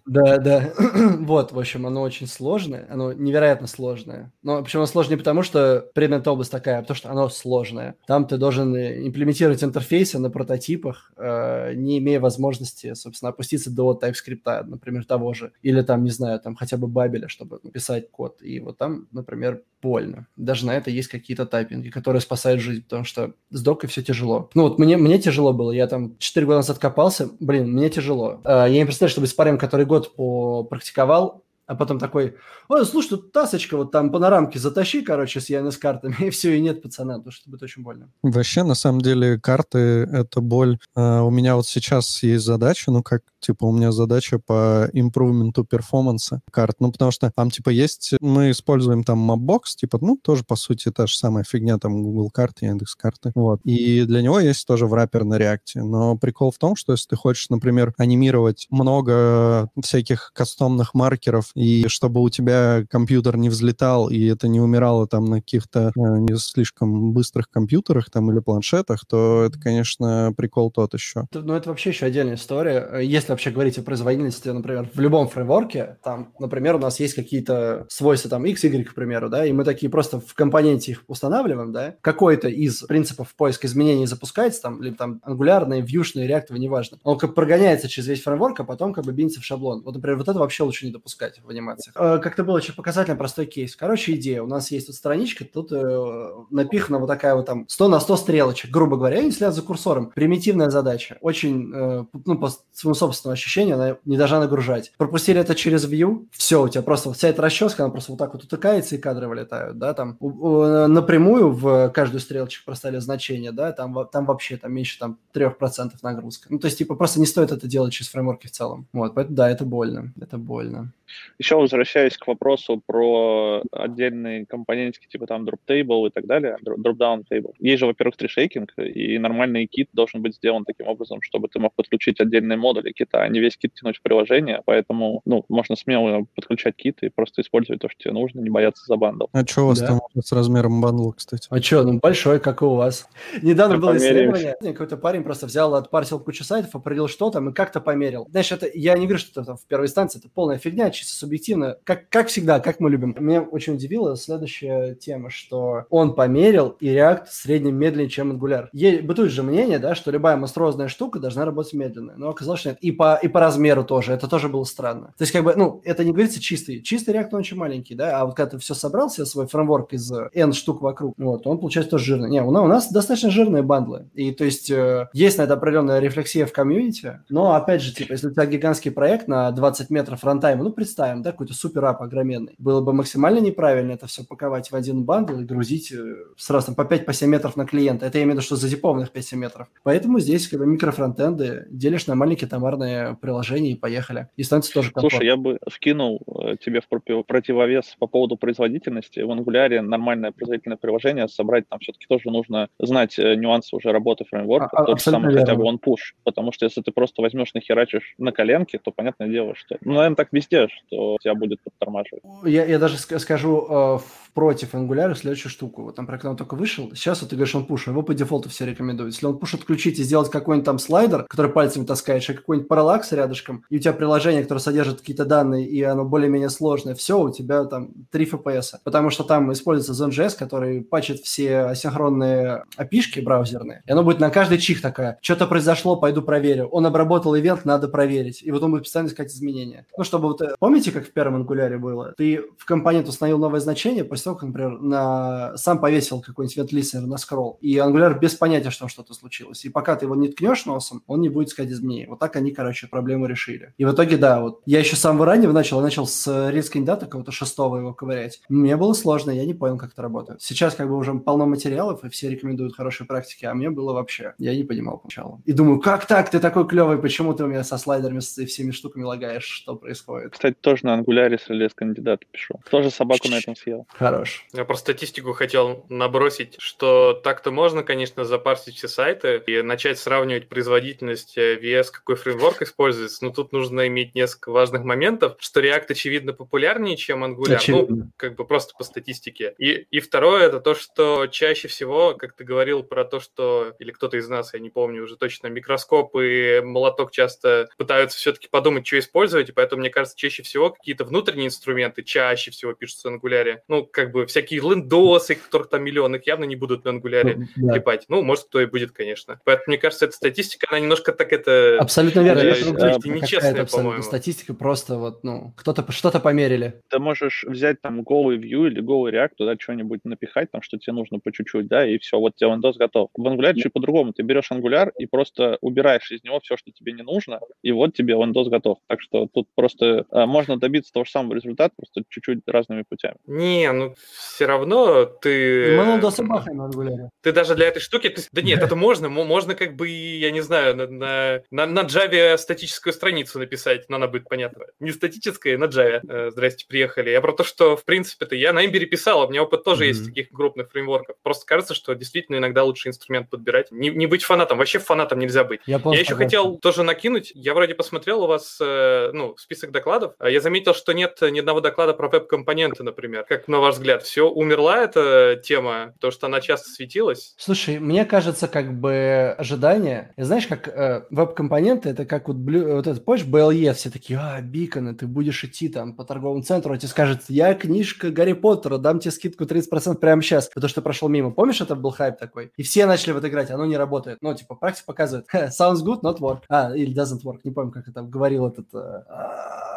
Да, да. вот, в общем, оно очень сложное, оно невероятно сложное. Но почему оно сложнее? Потому что предметная область такая, а потому что оно сложное. Там ты должен э, имплементировать интерфейсы на прототипах, э, не имея возможности, собственно, опуститься до TypeScript, например, того же. Или там, не знаю, там хотя бы Бабеля, чтобы написать код. И вот там, например, больно. Даже на это есть какие-то тайпинги, которые спасают жизнь, потому что с докой все тяжело. Ну вот мне, мне тяжело было, я там 4 года назад копался, блин, мне тяжело. А, я не представляю, чтобы с парнем, который год попрактиковал, а потом такой, ой, слушай, тут тасочка, вот там панорамки затащи, короче, с ЯНС картами, и все, и нет пацана, потому что будет очень больно. Вообще, на самом деле, карты — это боль. Uh, у меня вот сейчас есть задача, ну, как, типа, у меня задача по импрувменту перформанса карт, ну, потому что там, типа, есть, мы используем там Mapbox, типа, ну, тоже, по сути, та же самая фигня, там, Google карты, Яндекс карты, вот. И для него есть тоже враппер на реакте, но прикол в том, что если ты хочешь, например, анимировать много всяких кастомных маркеров и чтобы у тебя компьютер не взлетал, и это не умирало там на каких-то э, не слишком быстрых компьютерах там или планшетах, то это, конечно, прикол тот еще. Ну, это вообще еще отдельная история. Если вообще говорить о производительности, например, в любом фреймворке, там, например, у нас есть какие-то свойства, там, x, y, к примеру, да, и мы такие просто в компоненте их устанавливаем, да, какой-то из принципов поиска изменений запускается, там, либо там ангулярные, вьюшные, реактовые, неважно. Он как прогоняется через весь фреймворк, а потом как бы бинится в шаблон. Вот, например, вот это вообще лучше не допускать в анимациях. Э, как-то был очень показательно простой кейс. Короче, идея. У нас есть тут страничка, тут э, напихана вот такая вот там 100 на 100 стрелочек, грубо говоря, они следят за курсором. Примитивная задача. Очень, э, ну, по своему собственному ощущению, она не должна нагружать. Пропустили это через view, все, у тебя просто вся эта расческа, она просто вот так вот утыкается, и кадры вылетают, да, там у, напрямую в каждую стрелочку проставили значение, да, там, там вообще там меньше там 3% нагрузка. Ну, то есть, типа, просто не стоит это делать через фреймворки в целом. Вот, поэтому, да, это больно, это больно. Еще возвращаясь к вопросу про отдельные компонентики, типа там drop table и так далее, drop down table. Есть же, во-первых, трешейкинг, и нормальный кит должен быть сделан таким образом, чтобы ты мог подключить отдельные модули кита, а не весь кит тянуть в приложение, поэтому, ну, можно смело подключать кит и просто использовать то, что тебе нужно, не бояться за бандл. А что у вас да. там с размером бандла, кстати? А что, ну большой, как и у вас. Недавно было исследование, какой-то парень просто взял, отпарсил кучу сайтов, определил, что там, и как-то померил. Знаешь, это, я не говорю, что это в первой инстанции, это полная фигня, чисто субъективно, как, как всегда, как мы любим. Меня очень удивила следующая тема, что он померил, и React в среднем медленнее, чем Angular. Есть, бытует же мнение, да, что любая монструозная штука должна работать медленно, но оказалось, что нет. И по, и по размеру тоже, это тоже было странно. То есть, как бы, ну, это не говорится чистый. Чистый React, он очень маленький, да, а вот когда ты все собрал, себе свой фреймворк из N штук вокруг, вот, он получается тоже жирный. Не, у нас, у нас достаточно жирные бандлы. И, то есть, э, есть на это определенная рефлексия в комьюнити, но, опять же, типа, если у тебя гигантский проект на 20 метров рантайма, ну, представим, да, какой-то super app огроменный. Было бы максимально неправильно это все паковать в один бандл и грузить э, сразу там, по 5-7 метров на клиента. Это я имею в виду, что зазипованных 5-7 метров. Поэтому здесь как бы микрофронтенды делишь на маленькие товарные приложения и поехали. И становится тоже комфортно. Слушай, я бы вкинул э, тебе в противовес по поводу производительности. В Angular нормальное производительное приложение собрать там все-таки тоже нужно знать э, нюансы уже работы фреймворка, а, тот же самый верно. хотя бы OnPush, потому что если ты просто возьмешь нахерачишь на коленке, то понятное дело, что, ну, наверное, так везде, что тебя будет подтормаживать. Я, я даже скажу э, против Angular следующую штуку. Вот там проект он только вышел, сейчас вот ты говоришь, он пуш, его по дефолту все рекомендуют. Если он пуш отключить и сделать какой-нибудь там слайдер, который пальцами таскаешь, и какой-нибудь параллакс рядышком, и у тебя приложение, которое содержит какие-то данные, и оно более-менее сложное, все, у тебя там 3 FPS. Потому что там используется Zone.js, который пачет все асинхронные опишки браузерные, и оно будет на каждый чих такая, что-то произошло, пойду проверю. Он обработал ивент, надо проверить. И вот он будет постоянно искать изменения. Ну, чтобы вот... Помните, как в первом ангуляре было? Ты в компонент установил новое значение, после того, как, например, на... сам повесил какой-нибудь event на скролл, и ангуляр без понятия, что что-то случилось. И пока ты его не ткнешь носом, он не будет искать изменений. Вот так они, короче, проблему решили. И в итоге, да, вот я еще с самого раннего начал, я начал с Reads кандидата какого-то шестого его ковырять. Мне было сложно, я не понял, как это работает. Сейчас как бы уже полно материалов, и все рекомендуют хорошие практики, а мне было вообще, я не понимал поначалу. И думаю, как так, ты такой клевый, почему ты у меня со слайдерами и всеми штуками лагаешь, что происходит? Кстати, тоже на ангуляре с релиз кандидата пишу. Тоже собаку на этом съел. Хорош. Я про статистику хотел набросить, что так-то можно, конечно, запарсить все сайты и начать сравнивать производительность VS, э, какой фреймворк используется, но тут нужно иметь несколько важных моментов, что React, очевидно, популярнее, чем Angular, ну, очевидно. ну, как бы просто по статистике. И, и второе, это то, что чаще всего, как ты говорил про то, что, или кто-то из нас, я не помню уже точно, микроскоп и молоток часто пытаются все-таки подумать, что использовать, и поэтому, мне кажется, чаще всего какие-то внутренние инструменты чаще всего пишутся в Angular. Ну, как бы всякие лендосы, которых там миллион, их явно не будут на Angular да. клепать. Ну, может, кто и будет, конечно. Поэтому, мне кажется, эта статистика, она немножко так это... Абсолютно верно. Э, э, нечестная, по-моему. Статистика просто вот, ну, кто-то что-то померили. Ты можешь взять там голый Vue или голый React, туда что-нибудь напихать, там, что тебе нужно по чуть-чуть, да, и все, вот тебе Windows готов. В Angular чуть по-другому. Ты берешь Angular и просто убираешь из него все, что тебе не нужно, и вот тебе Windows готов. Так что тут просто а, можно добиться того же самого результата, просто чуть-чуть разными путями. Не, ну все равно ты... Мы Windows бахаем на Angular. Ты даже для этой штуки... Ты... Да нет, это можно. Можно как бы, я не знаю, на, на, на, на Java статическую страницу написать, но она будет понятна. Не статическая, на Java. Э, здрасте, приехали. Я про то, что, в принципе-то, я на Ember писал, у меня опыт тоже mm-hmm. есть таких крупных фреймворков. Просто кажется, что действительно иногда лучше инструмент подбирать. Не, не быть фанатом. Вообще фанатом нельзя быть. Я, я еще хотел тоже накинуть. Я вроде посмотрел у вас э, ну, список докладов. А я заметил, что нет ни одного доклада про веб-компоненты, например. Как на ваш взгляд, все умерла эта тема, то, что она часто светилась? Слушай, мне кажется, как бы ожидание. Знаешь, как э, веб-компоненты, это как вот, блю, вот этот, помнишь, BLE, все такие, а, биконы, ты будешь идти там по торговому центру, а тебе скажет, я книжка Гарри Поттера, дам тебе скидку 30% прямо сейчас, потому что прошел мимо. Помнишь, это был хайп такой? И все начали в это играть, оно не работает. Ну, типа, практика показывает, sounds good, not work. А, или doesn't work, не помню, как это говорил этот... Э,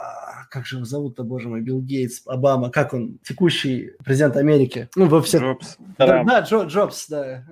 как же его зовут-то, боже мой, Билл Гейтс, Обама, как он, текущий президент Америки. Ну, во всех... Джобс. Да, да Джо, Джобс, да.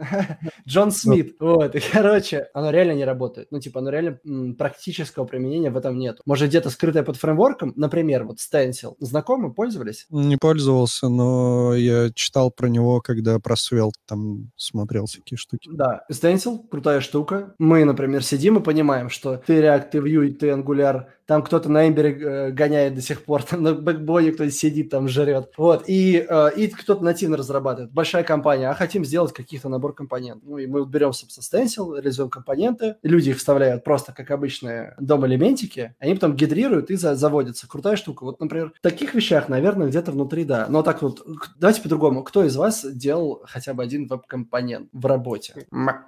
Джон Смит. Вот, и, короче, оно реально не работает. Ну, типа, оно реально м, практического применения в этом нет. Может, где-то скрытое под фреймворком, например, вот Stencil. Знакомы, пользовались? Не пользовался, но я читал про него, когда про Svelte там смотрел всякие штуки. Да, Stencil крутая штука. Мы, например, сидим и понимаем, что ты React, ты Vue, ты Angular, там кто-то на Эмбере э, гоняет до сих пор, там на бэкбоне кто-то сидит, там жрет. Вот, и, э, и кто-то нативно разрабатывает. Большая компания, а хотим сделать каких-то набор компонентов. Ну, и мы берем, стенсил, реализуем компоненты, люди их вставляют просто как обычные дом-элементики, они потом гидрируют и за заводятся. Крутая штука. Вот, например, в таких вещах, наверное, где-то внутри, да. Но так вот, давайте по-другому. Кто из вас делал хотя бы один веб-компонент в работе?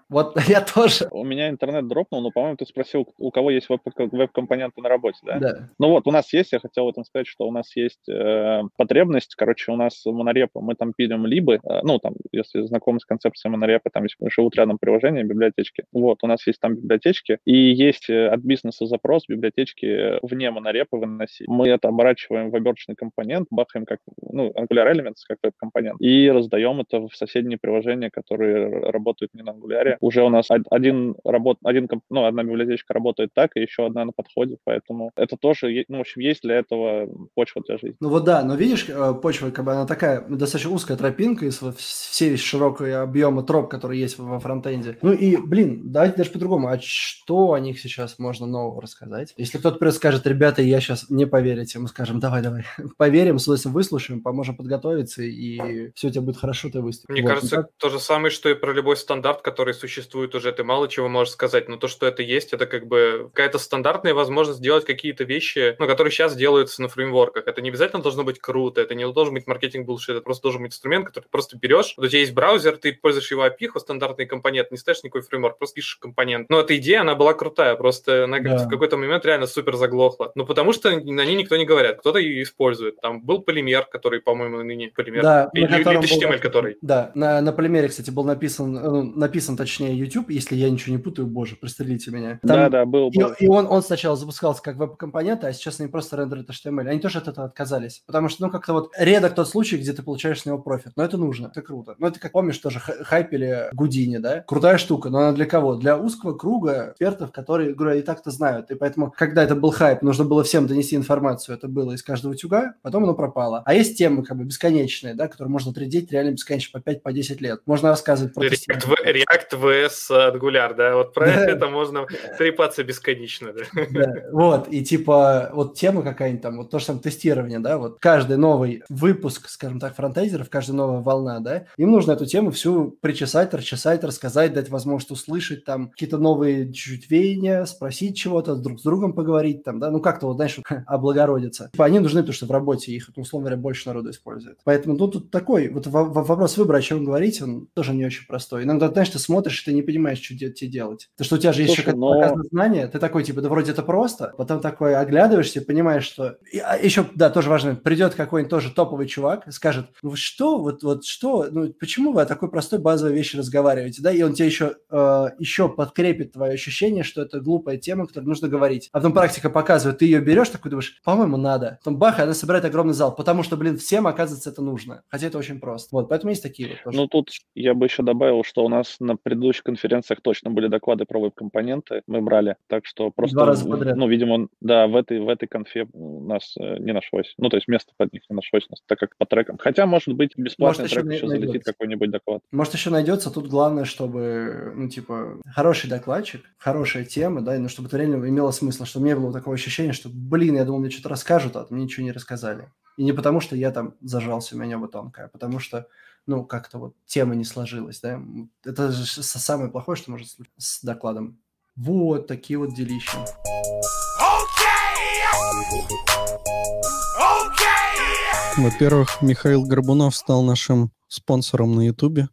Вот я тоже. У меня интернет дропнул, но, по-моему, ты спросил, у кого есть веб-компоненты на работе работе, да? Да. Ну вот, у нас есть, я хотел в этом сказать, что у нас есть э, потребность, короче, у нас монорепа, мы там пилим либо, э, ну, там, если знакомы с концепцией монорепа, там есть, живут рядом приложения, библиотечки. Вот, у нас есть там библиотечки, и есть э, от бизнеса запрос библиотечки вне монорепа выносить. Мы это оборачиваем в оберточный компонент, бахаем как, ну, Angular Elements как веб-компонент, и раздаем это в соседние приложения, которые работают не на Angular. Уже у нас один, работ, один ну, одна библиотечка работает так, и еще одна на подходе, поэтому это тоже, ну, в общем, есть для этого почва для жизни. Ну вот да, но видишь, э, почва, как бы она такая достаточно узкая тропинка из всей широкой объема троп, которые есть во фронтенде. Ну и, блин, давайте даже по-другому. А что о них сейчас можно нового рассказать? Если кто-то придет скажет, ребята, я сейчас не поверите, мы скажем, давай, давай, поверим, с удовольствием выслушаем, поможем подготовиться, и все у тебя будет хорошо, ты выступишь. Мне вот, кажется, так... то же самое, что и про любой стандарт, который существует уже, ты мало чего можешь сказать, но то, что это есть, это как бы какая-то стандартная возможность делать какие-то вещи, ну, которые сейчас делаются на фреймворках. Это не обязательно должно быть круто, это не должен быть маркетинг булшит, это просто должен быть инструмент, который просто берешь, вот у тебя есть браузер, ты пользуешь его API, стандартный компонент, не ставишь никакой фреймворк, просто пишешь компонент. Но эта идея, она была крутая, просто она да. в какой-то момент реально супер заглохла. Ну, потому что на ней никто не говорит, кто-то ее использует. Там был полимер, который, по-моему, ныне полимер. Да, или, или HTML, был, который. Да, на, на полимере, кстати, был написан, ну, написан, точнее, YouTube, если я ничего не путаю, боже, пристрелите меня. Там, да, да, был. был. И, и он, он сначала запускался как веб-компонент, а сейчас они просто рендерят HTML. Они тоже от этого отказались, потому что, ну, как-то вот редок тот случай, где ты получаешь с него профит. Но это нужно, это круто. Ну, это как помнишь тоже хайпели Гудини, да? Крутая штука, но она для кого? Для узкого круга экспертов, которые, говорю, и так-то знают. И поэтому, когда это был хайп, нужно было всем донести информацию, это было из каждого тюга, потом оно пропало. А есть темы как бы бесконечные, да, которые можно трендить реально бесконечно по 5-10 по 10 лет. Можно рассказывать про React, React VS Angular, да, вот про это можно трепаться бесконечно, да. Вот, и типа вот тема какая-нибудь там, вот то же самое тестирование, да, вот каждый новый выпуск, скажем так, фронтендеров, каждая новая волна, да, им нужно эту тему всю причесать, расчесать, рассказать, дать возможность услышать там какие-то новые чуть-чуть веяния, спросить чего-то, друг с другом поговорить там, да, ну как-то вот, знаешь, облагородиться. Типа они нужны, потому что в работе их, ну, условно говоря, больше народу использует. Поэтому ну, тут такой, вот вопрос выбора, о чем говорить, он тоже не очень простой. Иногда, знаешь, ты смотришь, и ты не понимаешь, что тебе делать. То, что у тебя же есть еще но... какое-то знание, ты такой, типа, да вроде это просто, потом такой оглядываешься и понимаешь, что... А еще, да, тоже важно, придет какой-нибудь тоже топовый чувак и скажет, ну что, вот, вот что, ну почему вы о такой простой базовой вещи разговариваете, да, и он тебе еще, э, еще подкрепит твое ощущение, что это глупая тема, которой нужно говорить. А потом практика показывает, ты ее берешь, такой думаешь, по-моему, надо. Потом бах, и она собирает огромный зал, потому что, блин, всем, оказывается, это нужно. Хотя это очень просто. Вот, поэтому есть такие вот тоже. Ну, тут я бы еще добавил, что у нас на предыдущих конференциях точно были доклады про веб-компоненты, мы брали, так что просто... Два раза подряд. Ну, видимо, да, в этой, в этой конфе нас э, не нашлось. Ну, то есть место под них не нашлось, так как по трекам. Хотя, может быть, бесплатный может, трек еще, еще залетит какой-нибудь доклад. Может, еще найдется. Тут главное, чтобы, ну, типа, хороший докладчик, хорошая тема, да, но чтобы это реально имело смысл, чтобы не было такого ощущения, что, блин, я думал, мне что-то расскажут, а мне ничего не рассказали. И не потому, что я там зажался, у меня вот тонкая, а потому что, ну, как-то вот тема не сложилась, да. Это же самое плохое, что может случиться с докладом. Вот такие вот делища. Во-первых, Михаил Горбунов стал нашим спонсором на Ютубе.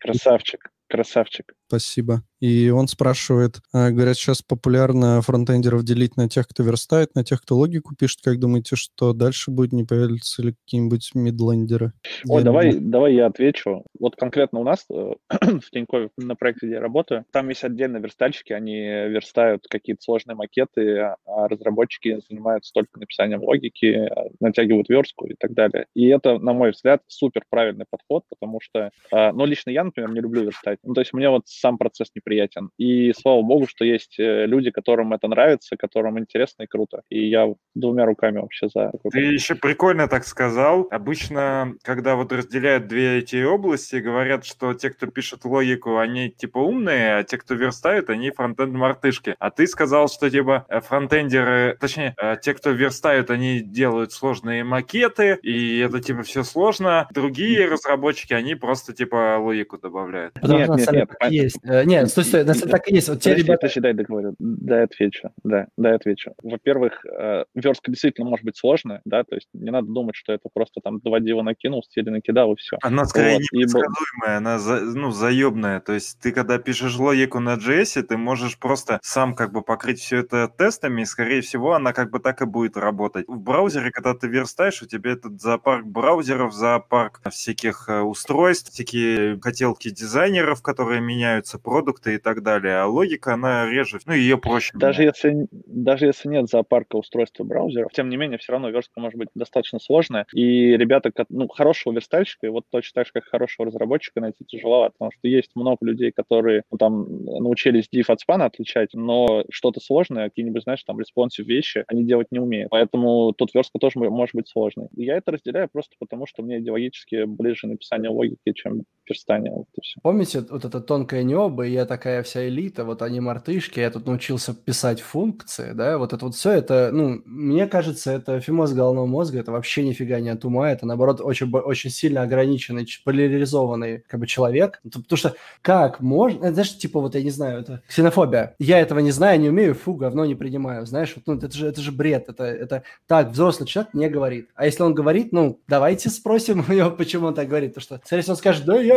Красавчик, красавчик. Спасибо. И он спрашивает, а, говорят, сейчас популярно фронтендеров делить на тех, кто верстает, на тех, кто логику пишет. Как думаете, что дальше будет? Не появятся ли какие-нибудь мидлендеры? Ой, я давай, думаю... давай я отвечу. Вот конкретно у нас э, в Тинькове, на проекте, где я работаю, там есть отдельно верстальщики, они верстают какие-то сложные макеты, а, а разработчики занимаются только написанием логики, натягивают верстку и так далее. И это, на мой взгляд, супер правильный подход, потому что, ну, лично я, например, не люблю верстать. Ну, то есть мне вот сам процесс неприятен. И слава богу, что есть э, люди, которым это нравится, которым интересно и круто. И я двумя руками вообще за. Ты еще прикольно так сказал. Обычно, когда вот разделяют две эти области, говорят, что те, кто пишет логику, они типа умные, а те, кто верстают, они фронтенд-мартышки. А ты сказал, что типа э, фронтендеры, точнее, э, те, кто верстают, они делают сложные макеты, и это типа все сложно. Другие разработчики, они просто типа логику добавляют. Потому нет, нет, нет, есть. Нет, стой, стой, на самом так и есть. Вот те ребята... Подожди, дай договорю. Дай отвечу. Да, дай отвечу. Во-первых, э, верстка действительно может быть сложная, да, то есть не надо думать, что это просто там два дива накинул, стили накидал и все. Она скорее вот. непредсказуемая, она за, ну, заебная. То есть ты когда пишешь логику на JS, ты можешь просто сам как бы покрыть все это тестами, и скорее всего она как бы так и будет работать. В браузере, когда ты верстаешь, у тебя этот зоопарк браузеров, зоопарк всяких э, устройств, всякие хотелки дизайнеров, которые меняются, продукты ландшафты и так далее, а логика, она реже, ну, ее проще. Даже если, даже если нет зоопарка устройства браузеров, тем не менее, все равно верстка может быть достаточно сложная, и ребята, ну, хорошего верстальщика, и вот точно так же, как хорошего разработчика найти тяжеловато, потому что есть много людей, которые ну, там научились div от span отличать, но что-то сложное, какие-нибудь, знаешь, там, responsive вещи, они делать не умеют. Поэтому тут верстка тоже может быть сложной. Я это разделяю просто потому, что мне идеологически ближе написание логики, чем верстание. Вот. Помните вот это тонкое небо, и я такая вся элита, вот они мартышки, я тут научился писать функции, да, вот это вот все, это, ну, мне кажется, это фимоз головного мозга, это вообще нифига не от это, наоборот, очень, очень сильно ограниченный, поляризованный, как бы, человек, потому что как можно, знаешь, типа, вот, я не знаю, это ксенофобия, я этого не знаю, не умею, фу, говно не принимаю, знаешь, вот, ну, это же, это же бред, это, это так взрослый человек не говорит, а если он говорит, ну, давайте спросим у него, почему он так говорит, потому что, если он скажет, да я,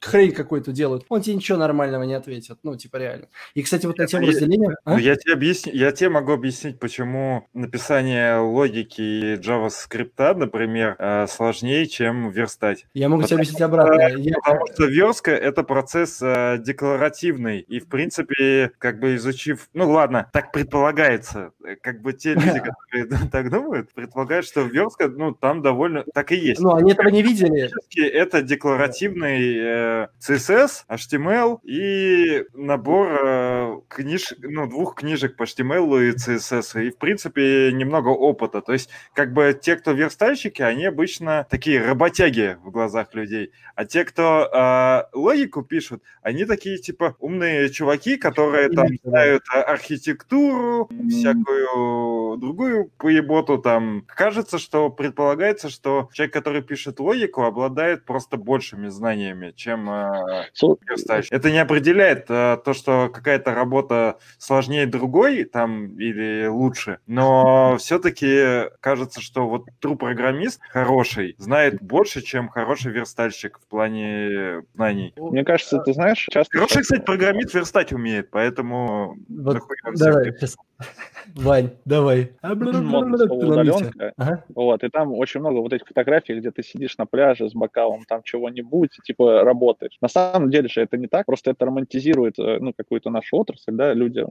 хрень какую-то делают, он тебе ничего нормального не ответит, ну, типа, реально. И, кстати, вот на тему разделения... А? Ну, я тебе объясню, я тебе могу объяснить, почему написание логики JavaScript, например, э, сложнее, чем верстать. Я могу тебе объяснить обратно. Потому что верстка — это процесс э, декларативный, и, в принципе, как бы изучив... Ну, ладно, так предполагается. Э, как бы те люди, которые так думают, предполагают, что верстка, ну, там довольно... Так и есть. Ну, они этого не видели. Это декларативный э, CSS, HTML и набор э, книж... ну, двух книжек по HTML и CSS. И, в принципе, немного опыта. То есть, как бы те, кто верстальщики, они обычно такие работяги в глазах людей. А те, кто э, логику пишут, они такие, типа, умные чуваки, которые там знают архитектуру, всякую другую поеботу там. Кажется, что предполагается, что человек, который пишет логику, обладает просто большими знаниями, чем э, верстальщик. Это не определяет э, то, что какая-то работа сложнее другой там или лучше, но все-таки кажется, что вот true программист хороший знает больше, чем хороший верстальщик в плане знаний. Мне кажется, ты знаешь, часто... Хороший, кстати, программист верстать умеет, поэтому... Вот, давай, Вань, давай. Удаленка. Ага. Вот, и там очень много вот этих фотографий, где ты сидишь на пляже с бокалом там чего-нибудь, типа работаешь. На самом деле же это не так, просто это романтизирует э, ну, какую-то нашу отрасль, да, люди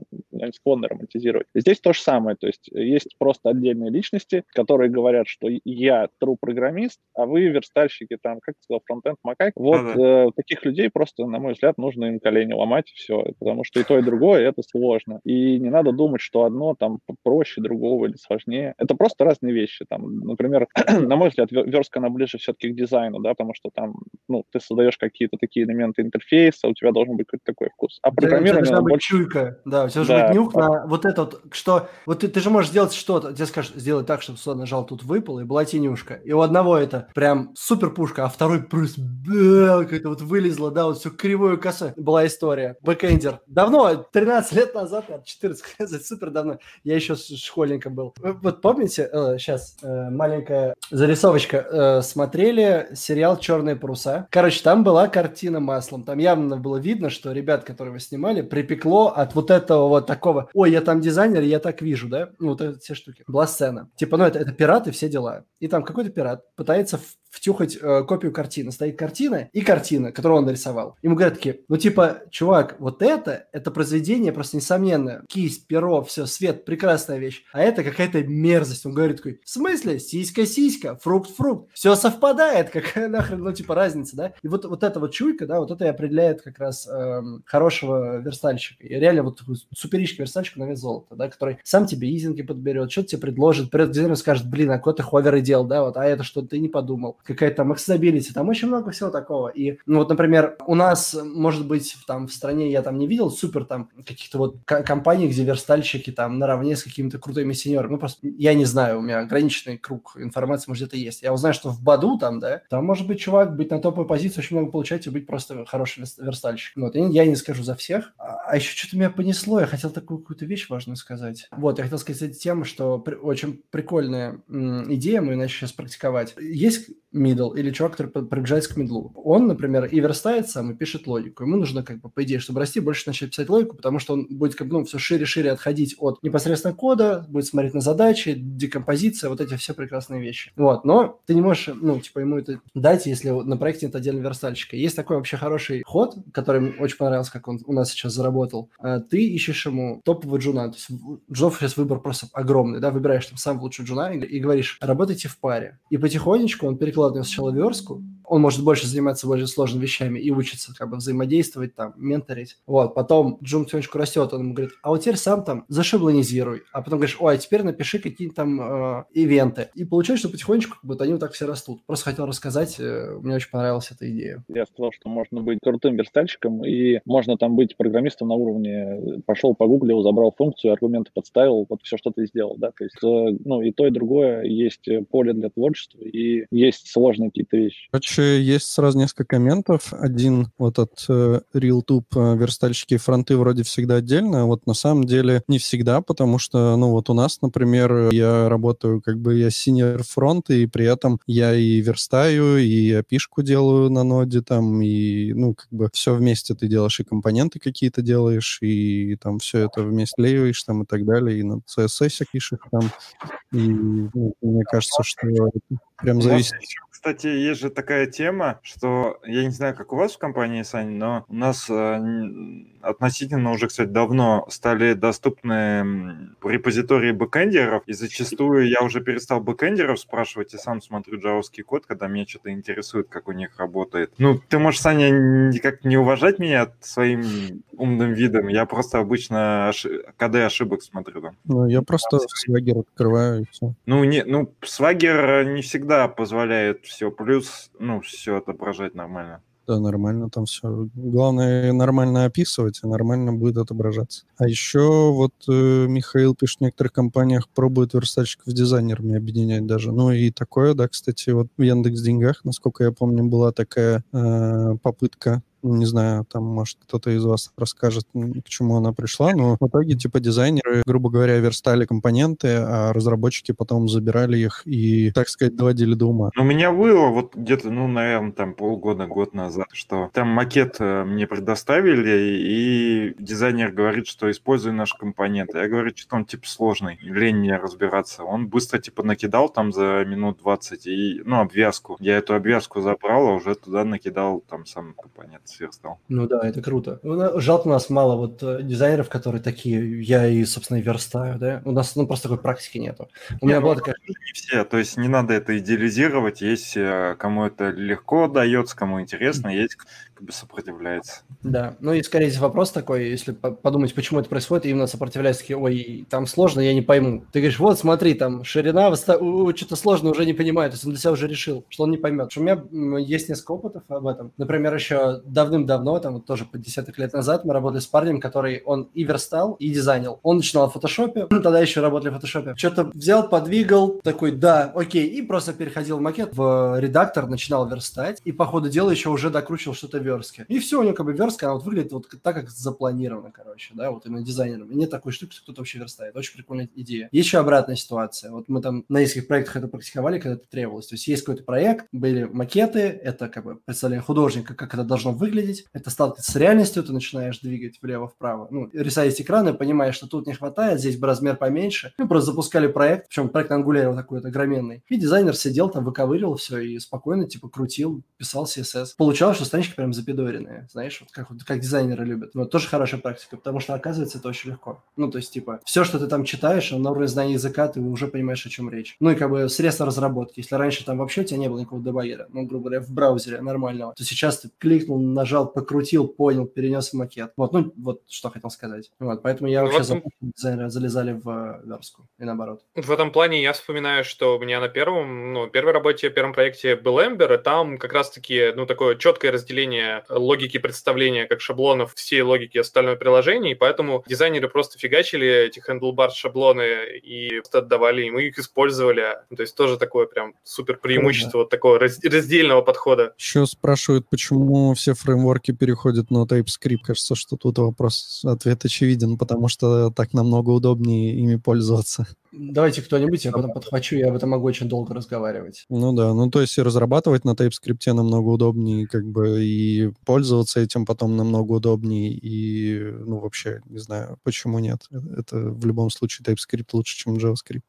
склонны романтизировать. Здесь то же самое, то есть есть просто отдельные личности, которые говорят, что я true программист, а вы верстальщики там, как ты сказал, фронтенд, макак. Вот ага. э, таких людей просто, на мой взгляд, нужно им колени ломать и все, потому что и то, и другое это сложно. И не надо думать, что одно там проще другого или сложнее. Это просто разные вещи. Там, например, на мой взгляд, верстка, она ближе все-таки к дизайну, да, потому что там, ну, ты создаешь какие-то такие элементы интерфейса, у тебя должен быть какой-то такой вкус. А программирование... Да, больше... чуйка, да, у тебя должен да, быть нюх на вот это вот, что... Вот ты, ты же можешь сделать что-то, тебе скажешь, сделать так, чтобы сюда нажал, тут выпал, и была тенюшка. И у одного это прям супер пушка, а второй просто какая-то вот вылезла, да, вот все кривую косой. Была история. Бэкендер. Давно, 13 лет назад, 14 супер давно. Я еще школьником был. Вот помните, сейчас э, э, маленькая зарисовочка. Э, смотрели сериал «Черные паруса». Короче, там была картина маслом. Там явно было видно, что ребят, которые вы снимали, припекло от вот этого вот такого. Ой, я там дизайнер, я так вижу, да? Ну, вот эти все штуки. Была сцена. Типа, ну, это, это пираты, все дела. И там какой-то пират пытается втюхать э, копию картины. Стоит картина и картина, которую он нарисовал. Ему говорят такие, ну типа, чувак, вот это, это произведение просто несомненно. Кисть, перо, все, свет, прекрасная вещь. А это какая-то мерзость. Он говорит такой, в смысле? Сиська-сиська, фрукт-фрукт. Все совпадает, какая нахрен, ну типа разница, да? И вот, вот эта вот чуйка, да, вот это и определяет как раз эм, хорошего верстальщика. И реально вот суперичка верстальщика на вес золота, да, который сам тебе изинки подберет, что-то тебе предложит, дизайнер скажет, блин, а какой ты ховеры делал, да, вот, а это что ты не подумал какая-то там accessibility, там очень много всего такого. И, ну, вот, например, у нас, может быть, там в стране я там не видел супер там каких-то вот компаний, где верстальщики там наравне с какими-то крутыми сеньорами. Ну, просто я не знаю, у меня ограниченный круг информации, может, где-то есть. Я узнаю, что в Баду там, да, там может быть чувак быть на топовой позиции, очень много получать и быть просто хорошим верстальщиком. Вот, я не скажу за всех, а, А еще что-то меня понесло, я хотел такую какую-то вещь важную сказать. Вот, я хотел сказать тем, что при, очень прикольная м, идея, мы начали сейчас практиковать. Есть middle или чувак, который приближается к мидлу. Он, например, и верстает сам, и пишет логику. Ему нужно, как бы, по идее, чтобы расти, больше начать писать логику, потому что он будет, как бы, ну, все шире-шире отходить от непосредственно кода, будет смотреть на задачи, декомпозиция, вот эти все прекрасные вещи. Вот, но ты не можешь, ну, типа, ему это дать, если на проекте нет отдельного верстальщика. Есть такой вообще хороший ход, который мне очень понравился, как он у нас сейчас заработал. А, ты ищешь ему топового джуна, то есть джунов сейчас выбор просто огромный, да, выбираешь там сам лучший джуна и говоришь, работайте в паре. И потихонечку он перекладывает перекладываем сначала верстку, он может больше заниматься более сложными вещами и учиться как бы взаимодействовать, там, менторить. Вот, потом Джун потихонечку растет, он ему говорит, а вот теперь сам там зашаблонизируй. А потом говоришь, ой, а теперь напиши какие-то там э, ивенты. И получается, что потихонечку как будто они вот так все растут. Просто хотел рассказать, э, мне очень понравилась эта идея. Я сказал, что можно быть крутым верстальщиком, и можно там быть программистом на уровне, пошел погуглил, забрал функцию, аргументы подставил, вот все, что ты сделал, да, то есть, э, ну, и то, и другое, есть поле для творчества, и есть сложные какие-то вещи. Короче, есть сразу несколько комментов. Один вот от э, RealTube э, верстальщики фронты вроде всегда отдельно, а вот на самом деле не всегда, потому что, ну вот у нас, например, я работаю как бы я senior фронт, и при этом я и верстаю, и опишку делаю на ноде там, и, ну, как бы все вместе ты делаешь, и компоненты какие-то делаешь, и там все это вместе леешь там и так далее, и на CSS пишешь там, и ну, мне кажется, что прям зависит кстати, есть же такая тема, что я не знаю, как у вас в компании, Сань, но у нас э, относительно уже, кстати, давно стали доступны репозитории бэкэндеров, и зачастую я уже перестал бэкэндеров спрашивать и сам смотрю джавовский код, когда меня что-то интересует, как у них работает. Ну, ты можешь, Саня, никак не уважать меня своим умным видом, я просто обычно ошиб... коды ошибок смотрю там. Ну, я просто свагер открываю и все. Ну, не, ну, свагер не всегда позволяет все плюс, ну, все отображать нормально. Да, нормально там все. Главное нормально описывать, и нормально будет отображаться. А еще вот э, Михаил пишет, в некоторых компаниях пробуют верстальщиков с дизайнерами объединять даже. Ну и такое, да, кстати, вот в Яндекс Деньгах, насколько я помню, была такая э, попытка не знаю, там, может, кто-то из вас расскажет, к чему она пришла, но в итоге, типа, дизайнеры, грубо говоря, верстали компоненты, а разработчики потом забирали их и, так сказать, доводили до ума. У меня было вот где-то, ну, наверное, там полгода, год назад, что там макет э, мне предоставили, и дизайнер говорит, что используй наш компонент. Я говорю, что он, типа, сложный, лень мне разбираться. Он быстро, типа, накидал там за минут 20, и, ну, обвязку. Я эту обвязку забрал, а уже туда накидал там сам компонент сверстал. Ну да, это круто. Жалко, у нас мало вот э, дизайнеров, которые такие, я и, собственно, и верстаю, да? У нас ну, просто такой практики нету. У меня была ну, такая... Не все, то есть не надо это идеализировать, есть э, кому это легко дается, кому интересно, есть как бы сопротивляется. Да, ну и скорее здесь вопрос такой, если подумать, почему это происходит, именно сопротивляется, такие, ой, там сложно, я не пойму. Ты говоришь, вот смотри, там ширина, что-то сложно, уже не понимает, то есть он для себя уже решил, что он не поймет. У меня есть несколько опытов об этом. Например, еще давным-давно, там вот тоже по десяток лет назад, мы работали с парнем, который он и верстал, и дизайнил. Он начинал в фотошопе, тогда еще работали в фотошопе. Что-то взял, подвигал, такой, да, окей, и просто переходил макет, в редактор, начинал верстать, и по ходу дела еще уже докручивал что-то верстке. И все, у него как бы верстка, она вот выглядит вот так, как запланировано, короче, да, вот именно дизайнером. И нет такой штуки, что кто-то вообще верстает. Очень прикольная идея. Есть еще обратная ситуация. Вот мы там на нескольких проектах это практиковали, когда это требовалось. То есть есть какой-то проект, были макеты, это как бы представление художника, как это должно выглядеть, это сталкивается с реальностью, ты начинаешь двигать влево-вправо, ну, рисовать экраны, понимаешь, что тут не хватает, здесь бы размер поменьше. Мы просто запускали проект, причем проект Angular такой то огроменный. И дизайнер сидел там, выковыривал все и спокойно, типа, крутил, писал CSS. Получалось, что странички прям запидоренные, знаешь, вот как, как дизайнеры любят. Но тоже хорошая практика, потому что, оказывается, это очень легко. Ну, то есть, типа, все, что ты там читаешь, на уровне знания языка, ты уже понимаешь, о чем речь. Ну, и как бы средства разработки. Если раньше там вообще у тебя не было никакого дебаггера, ну, грубо говоря, в браузере нормального, то сейчас ты кликнул, нажал, покрутил, понял, перенес в макет. Вот, ну, вот что хотел сказать. Вот, поэтому я ну, вообще этом... дизайнеры залезали в э, верстку и наоборот. В этом плане я вспоминаю, что у меня на первом, ну, первой работе, первом проекте был Ember, и там как раз-таки, ну, такое четкое разделение логики представления как шаблонов всей логики остального приложения, и поэтому дизайнеры просто фигачили эти handlebar шаблоны и отдавали и их использовали. То есть тоже такое прям супер преимущество вот такого раздельного подхода. Еще спрашивают, почему все фреймворки переходят на TypeScript. Кажется, что тут вопрос, ответ очевиден, потому что так намного удобнее ими пользоваться. Давайте кто-нибудь, я потом подхвачу, я об этом могу очень долго разговаривать. Ну да, ну то есть и разрабатывать на TypeScript намного удобнее, как бы и пользоваться этим потом намного удобнее, и ну вообще, не знаю, почему нет. Э, это в любом случае TypeScript лучше, чем JavaScript.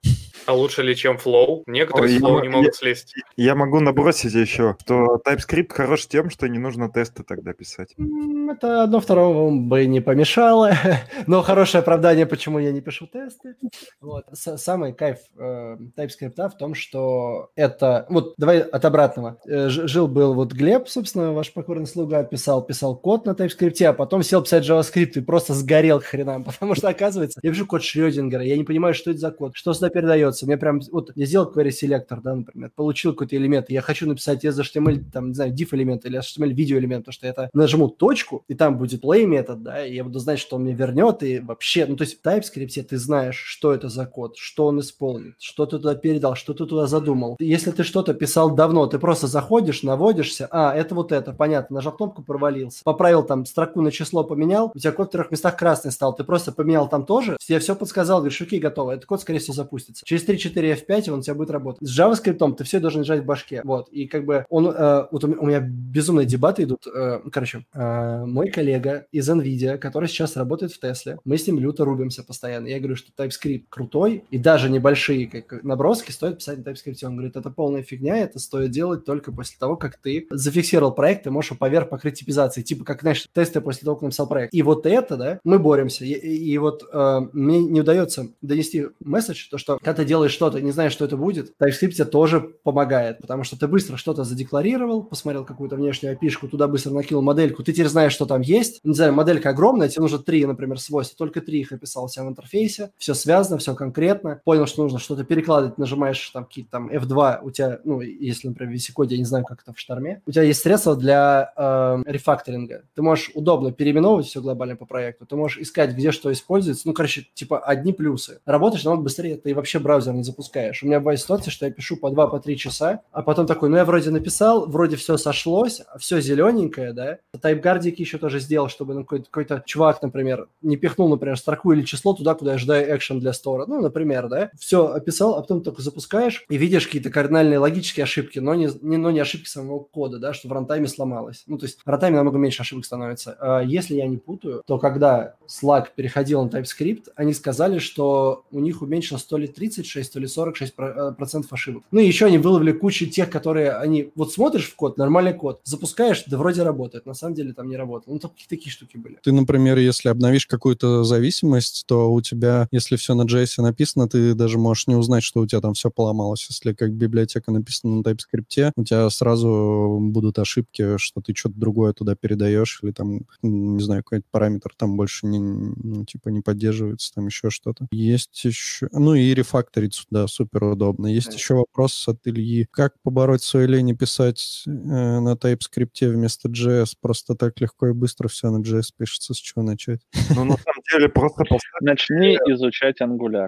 А лучше ли, чем Flow? Некоторые Ой, Flow я, не могут я, слезть. Я могу набросить еще, что TypeScript хорош тем, что не нужно тесты тогда писать. Это одно второму бы не помешало, но хорошее оправдание, почему я не пишу тесты. Вот самый кайф э, TypeScript в том, что это... Вот давай от обратного. Э, Жил-был вот Глеб, собственно, ваш покорный слуга, писал, писал код на TypeScript, а потом сел писать JavaScript и просто сгорел к хренам, потому что, оказывается, я пишу код Шрёдингера, я не понимаю, что это за код, что сюда передается. Мне прям... Вот я сделал query селектор, да, например, получил какой-то элемент, я хочу написать из HTML, там, не знаю, div элемент или HTML видео элемент, потому что это нажму точку, и там будет play метод, да, и я буду знать, что он мне вернет, и вообще, ну, то есть в TypeScript ты знаешь, что это за код, что он исполнит, что ты туда передал, что ты туда задумал. Если ты что-то писал давно, ты просто заходишь, наводишься, а, это вот это, понятно, нажал кнопку, провалился. Поправил там строку на число, поменял, у тебя код в трех местах красный стал, ты просто поменял там тоже, тебе все подсказал, говоришь, окей, готово, этот код, скорее всего, запустится. Через 3-4 F5 он у тебя будет работать. С JavaScript ты все должен держать в башке, вот, и как бы он, э, вот у меня безумные дебаты идут, э, короче, э, мой коллега из NVIDIA, который сейчас работает в Тесле, мы с ним люто рубимся постоянно. Я говорю, что TypeScript крутой, и даже небольшие как наброски стоит писать на TypeScript. Он говорит, это полная фигня, это стоит делать только после того, как ты зафиксировал проект, ты можешь поверх покрыть типизацией. Типа, как, знаешь, тесты после того, как написал проект. И вот это, да, мы боремся. И, и, вот э, мне не удается донести месседж, то, что когда ты делаешь что-то, не знаешь, что это будет, TypeScript тебе тоже помогает, потому что ты быстро что-то задекларировал, посмотрел какую-то внешнюю опишку, туда быстро накинул модельку, ты теперь знаешь, что там есть. Не знаю, моделька огромная, тебе нужно три, например, свойства, только три их описал себя в интерфейсе, все связано, все конкретно, понял, что нужно что-то перекладывать, нажимаешь там какие-то там F2, у тебя, ну, если, например, в VC-коде, я не знаю, как это в шторме, у тебя есть средства для э, рефакторинга. Ты можешь удобно переименовывать все глобально по проекту, ты можешь искать, где что используется, ну, короче, типа одни плюсы. Работаешь намного быстрее, ты вообще браузер не запускаешь. У меня бывает ситуация, что я пишу по 2 по 3 часа, а потом такой, ну, я вроде написал, вроде все сошлось, все зелененькое, да, тайпгардики еще тоже сделал, чтобы ну, какой-то, какой-то чувак, например, не пихнул, например, строку или число туда, куда я ожидаю экшен для стора, ну, например, да, все описал, а потом только запускаешь и видишь какие-то кардинальные логические ошибки, но не, не, но не ошибки самого кода, да, что в рантайме сломалось. Ну, то есть в рантайме намного меньше ошибок становится. А если я не путаю, то когда Slack переходил на TypeScript, они сказали, что у них уменьшилось то ли 36, то ли 46 э, процентов ошибок. Ну и еще они выловили кучу тех, которые они... Вот смотришь в код, нормальный код, запускаешь, да вроде работает, на самом деле там не работало. Ну, такие, такие штуки были. Ты, например, если обновишь какую-то зависимость, то у тебя, если все на JS написано, ты даже можешь не узнать, что у тебя там все поломалось. Если как библиотека написана на TypeScript, у тебя сразу будут ошибки, что ты что-то другое туда передаешь, или там, не знаю, какой-то параметр там больше не, ну, типа не поддерживается, там еще что-то. Есть еще... Ну и рефакторить, да, супер удобно. Есть еще вопрос от Ильи. Как побороть свою лень и писать э, на TypeScript вместо JS? Просто так легко и быстро все на JS пишется. С чего начать? Ну, на самом деле, просто... Начни изучать Angular.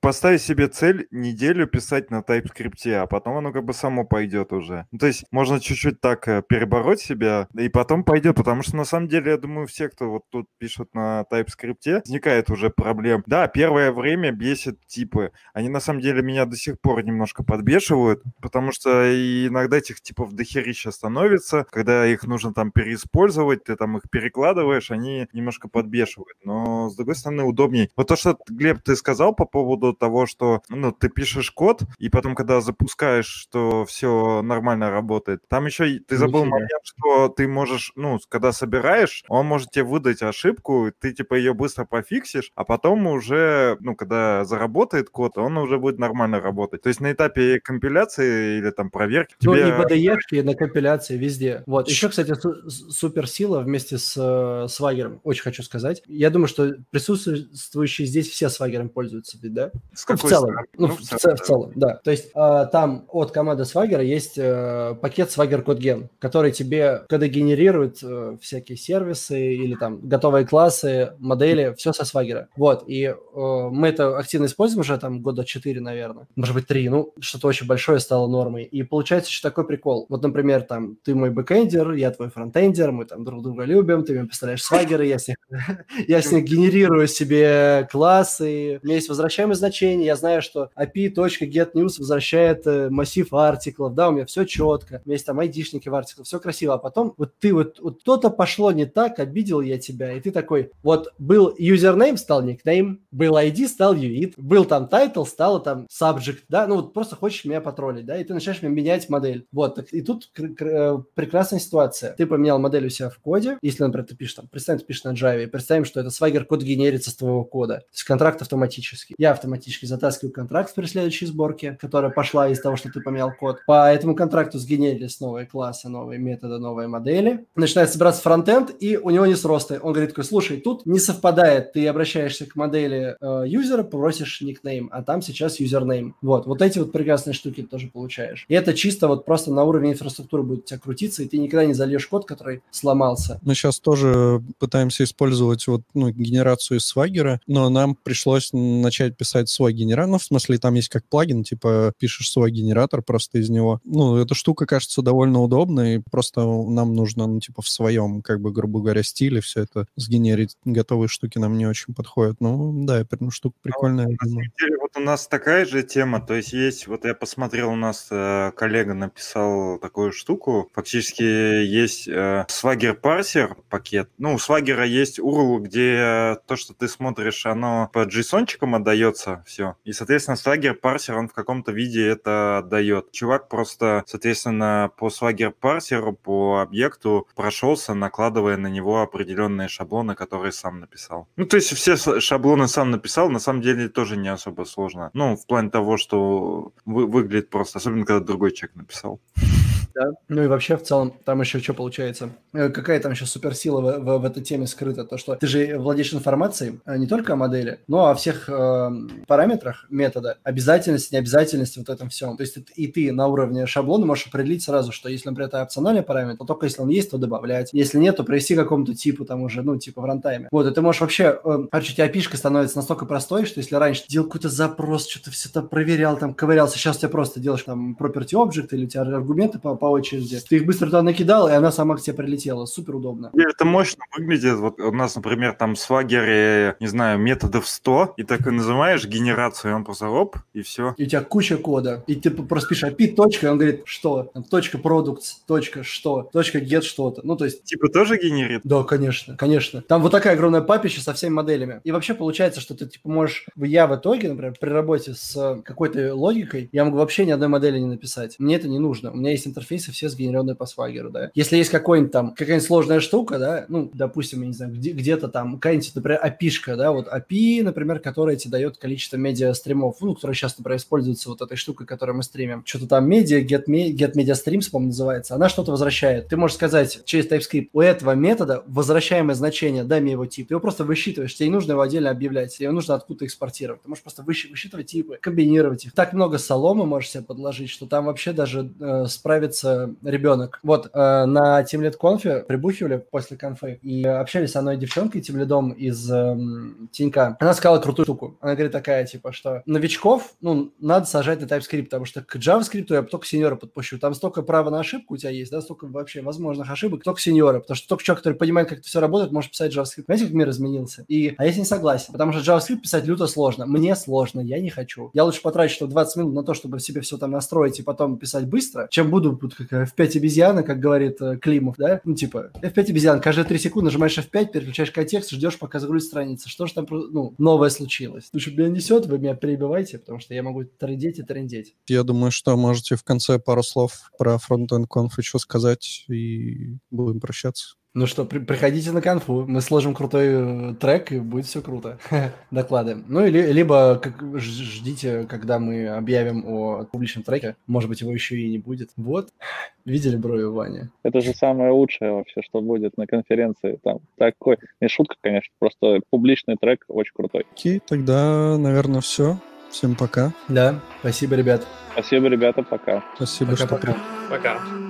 Поставить себе цель неделю писать на TypeScript, а потом оно как бы само пойдет уже. Ну, то есть можно чуть-чуть так э, перебороть себя, и потом пойдет, потому что на самом деле, я думаю, все, кто вот тут пишут на TypeScript, возникает уже проблем. Да, первое время бесит типы. Они на самом деле меня до сих пор немножко подбешивают, потому что иногда этих типов дохерища становится, когда их нужно там переиспользовать, ты там их перекладываешь, они немножко подбешивают. Но, с другой стороны, удобнее. Вот то, что, Глеб, ты сказал по поводу поводу того, что ну, ты пишешь код, и потом, когда запускаешь, что все нормально работает. Там еще ты забыл Нифига. момент, что ты можешь, ну, когда собираешь, он может тебе выдать ошибку, ты типа ее быстро пофиксишь, а потом уже, ну, когда заработает код, он уже будет нормально работать. То есть на этапе компиляции или там проверки ну, тебе... Ну, и BDE, и на компиляции везде. Вот. Еще, кстати, суперсила вместе с э, Swagger, очень хочу сказать. Я думаю, что присутствующие здесь все Swagger пользуются, ведь, да? С Ну, в целом, стороны? ну, Ну, в, ц- в целом, да. То есть э, там от команды Swagger есть э, пакет Swagger CodeGen, который тебе, когда генерирует э, всякие сервисы или там готовые классы, модели, все со Swagger. Вот, и э, мы это активно используем уже там года 4, наверное, может быть 3, ну, что-то очень большое стало нормой. И получается еще такой прикол. Вот, например, там, ты мой бэкэндер, я твой фронтендер, мы там друг друга любим, ты мне представляешь Swagger, я с них, генерирую себе классы, у меня есть значения, я знаю, что api.getNews возвращает э, массив article'ов, да, у меня все четко, у меня есть там айдишники в article'ах, все красиво, а потом вот ты вот, вот что-то пошло не так, обидел я тебя, и ты такой, вот был username, стал nickname, был ID, стал UID, был там title, стал там subject, да, ну вот просто хочешь меня потроллить, да, и ты начинаешь менять модель, вот, так, и тут э, прекрасная ситуация, ты поменял модель у себя в коде, если, например, ты пишешь там, представим, ты пишешь на Java, и представим, что это Swagger код генерится с твоего кода, то есть контракт автоматически, я автоматически затаскиваю контракт при следующей сборке, которая пошла из того, что ты поменял код, по этому контракту сгенерились новые классы, новые методы, новые модели, начинает собираться фронтенд, и у него не сросты, он говорит такой, слушай, тут не совпадает, ты обращаешься к модели э, юзера, просишь никнейм, а там сейчас юзернейм, вот, вот эти вот прекрасные штуки ты тоже получаешь, и это чисто вот просто на уровне инфраструктуры будет у тебя крутиться, и ты никогда не зальешь код, который сломался. Мы сейчас тоже пытаемся использовать вот, ну, генерацию из Swagger, но нам пришлось начать писать свой генератор. Ну, в смысле, там есть как плагин, типа пишешь свой генератор просто из него. Ну, эта штука кажется довольно удобной, просто нам нужно, ну, типа, в своем, как бы, грубо говоря, стиле все это сгенерить. Готовые штуки нам не очень подходят. Ну, да, ну, штука прикольная. я На самом деле, вот у нас такая же тема, то есть есть, вот я посмотрел, у нас э, коллега написал такую штуку, фактически есть э, Swagger Parser пакет, ну, у Swagger есть URL, где то, что ты смотришь, оно по JSON-чикам отдается все, и, соответственно, Swagger Parser, он в каком-то виде это отдает. Чувак просто, соответственно, по Swagger Parser, по объекту прошелся, накладывая на него определенные шаблоны, которые сам написал. Ну, то есть все шаблоны сам написал, на самом деле тоже не особо сложно. Ну, в плане того, что вы- выглядит просто, особенно когда другой человек написал. Да. Ну и вообще в целом там еще что получается? Э, Какая там еще суперсила в, в- в этой теме скрыта? То, что ты же владеешь информацией а не только о модели, но о всех э, параметрах метода, обязательности, необязательности, вот этом всем. То есть и ты на уровне шаблона можешь определить сразу, что если, например, это опциональный параметр, то только если он есть, то добавлять. Если нет, то привести какому-то типу там уже, ну, типа в рантайме. Вот, и ты можешь вообще, э, короче, у тебя API становится настолько простой, что если раньше ты делал какой-то запрос, что-то все там проверял, там ковырялся, сейчас ты просто делаешь там property object или у тебя аргументы по, по очереди, ты их быстро туда накидал, и она сама к тебе прилетела. Супер удобно. И это мощно выглядит. Вот у нас, например, там в Swagger, не знаю, методов 100, и так и называешь генерацию, и он просто оп, и все. И у тебя куча кода, и ты просто пишешь API, точка, и он говорит, что? Там, точка products, точка что, точка get что-то. Ну, то есть Типа тоже генерит? Да, конечно, конечно. Там вот такая огромная папища со всеми моделями. И вообще получается, что ты типа можешь... Я в итоге, например, при работе с какой-то логикой, я могу вообще ни одной модели не написать. Мне это не нужно. У меня есть интерфейсы все сгенерированные по свагеру, да. Если есть какой-нибудь там, какая-нибудь сложная штука, да, ну, допустим, я не знаю, где- где-то там какая-нибудь, например, API-шка, да, вот API, например, которая тебе дает количество медиа-стримов, ну, которая сейчас, например, используется вот этой штукой, которую мы стримим. Что-то там медиа, get, me- get media streams, по-моему, называется. Она что-то возвращает. Ты можешь сказать через TypeScript, у этого метода возвращаемое значение, дай мне его тип. Ты его просто высчитываешь, тебе не нужно его отдельно объявлять, тебе нужно откуда-то экспортировать. Ты можешь просто высчитывать типы, комбинировать их. Так много соломы можешь себе подложить, что там вообще даже э, справится ребенок. Вот, э, на Team Lead Conf прибухивали после конфы и общались с одной девчонкой, Team Lead'ом из эм, Тинька. Она сказала крутую штуку. Она говорит такая, типа, что новичков, ну, надо сажать на TypeScript, потому что к JavaScript я только сеньора подпущу. Там столько права на ошибку у тебя есть, да, столько вообще возможных ошибок, только сеньора, потому что только человек, который понимает, как это все работает, может писать JavaScript. Понимаете, как мир изменился? И, а я с ней согласен, потому что JavaScript писать люто сложно. Мне сложно, я не хочу. Я лучше потрачу 20 минут на то, чтобы себе все там настроить и потом писать быстро, чем буду вот как F5 обезьяна, как говорит э, Климов, да? Ну, типа, F5 обезьян, каждые 3 секунды нажимаешь F5, переключаешь контекст, ждешь, пока загрузит страница. Что же там, ну, новое случилось? Что меня несет, вы меня перебивайте, потому что я могу трендеть и трендеть. Я думаю, что можете в конце пару слов про Frontend Conf еще сказать, и будем прощаться. Ну что, при- приходите на конфу, мы сложим крутой э, трек, и будет все круто. Доклады. Ну, или, либо как, ждите, когда мы объявим о публичном треке. Может быть, его еще и не будет. Вот. Видели брови Ваня? Это же самое лучшее вообще, что будет на конференции. Там такой, не шутка, конечно, просто публичный трек очень крутой. Окей, тогда, наверное, все. Всем пока. Да, спасибо, ребят. Спасибо, ребята, пока. Спасибо, что Пока-пока. Пока.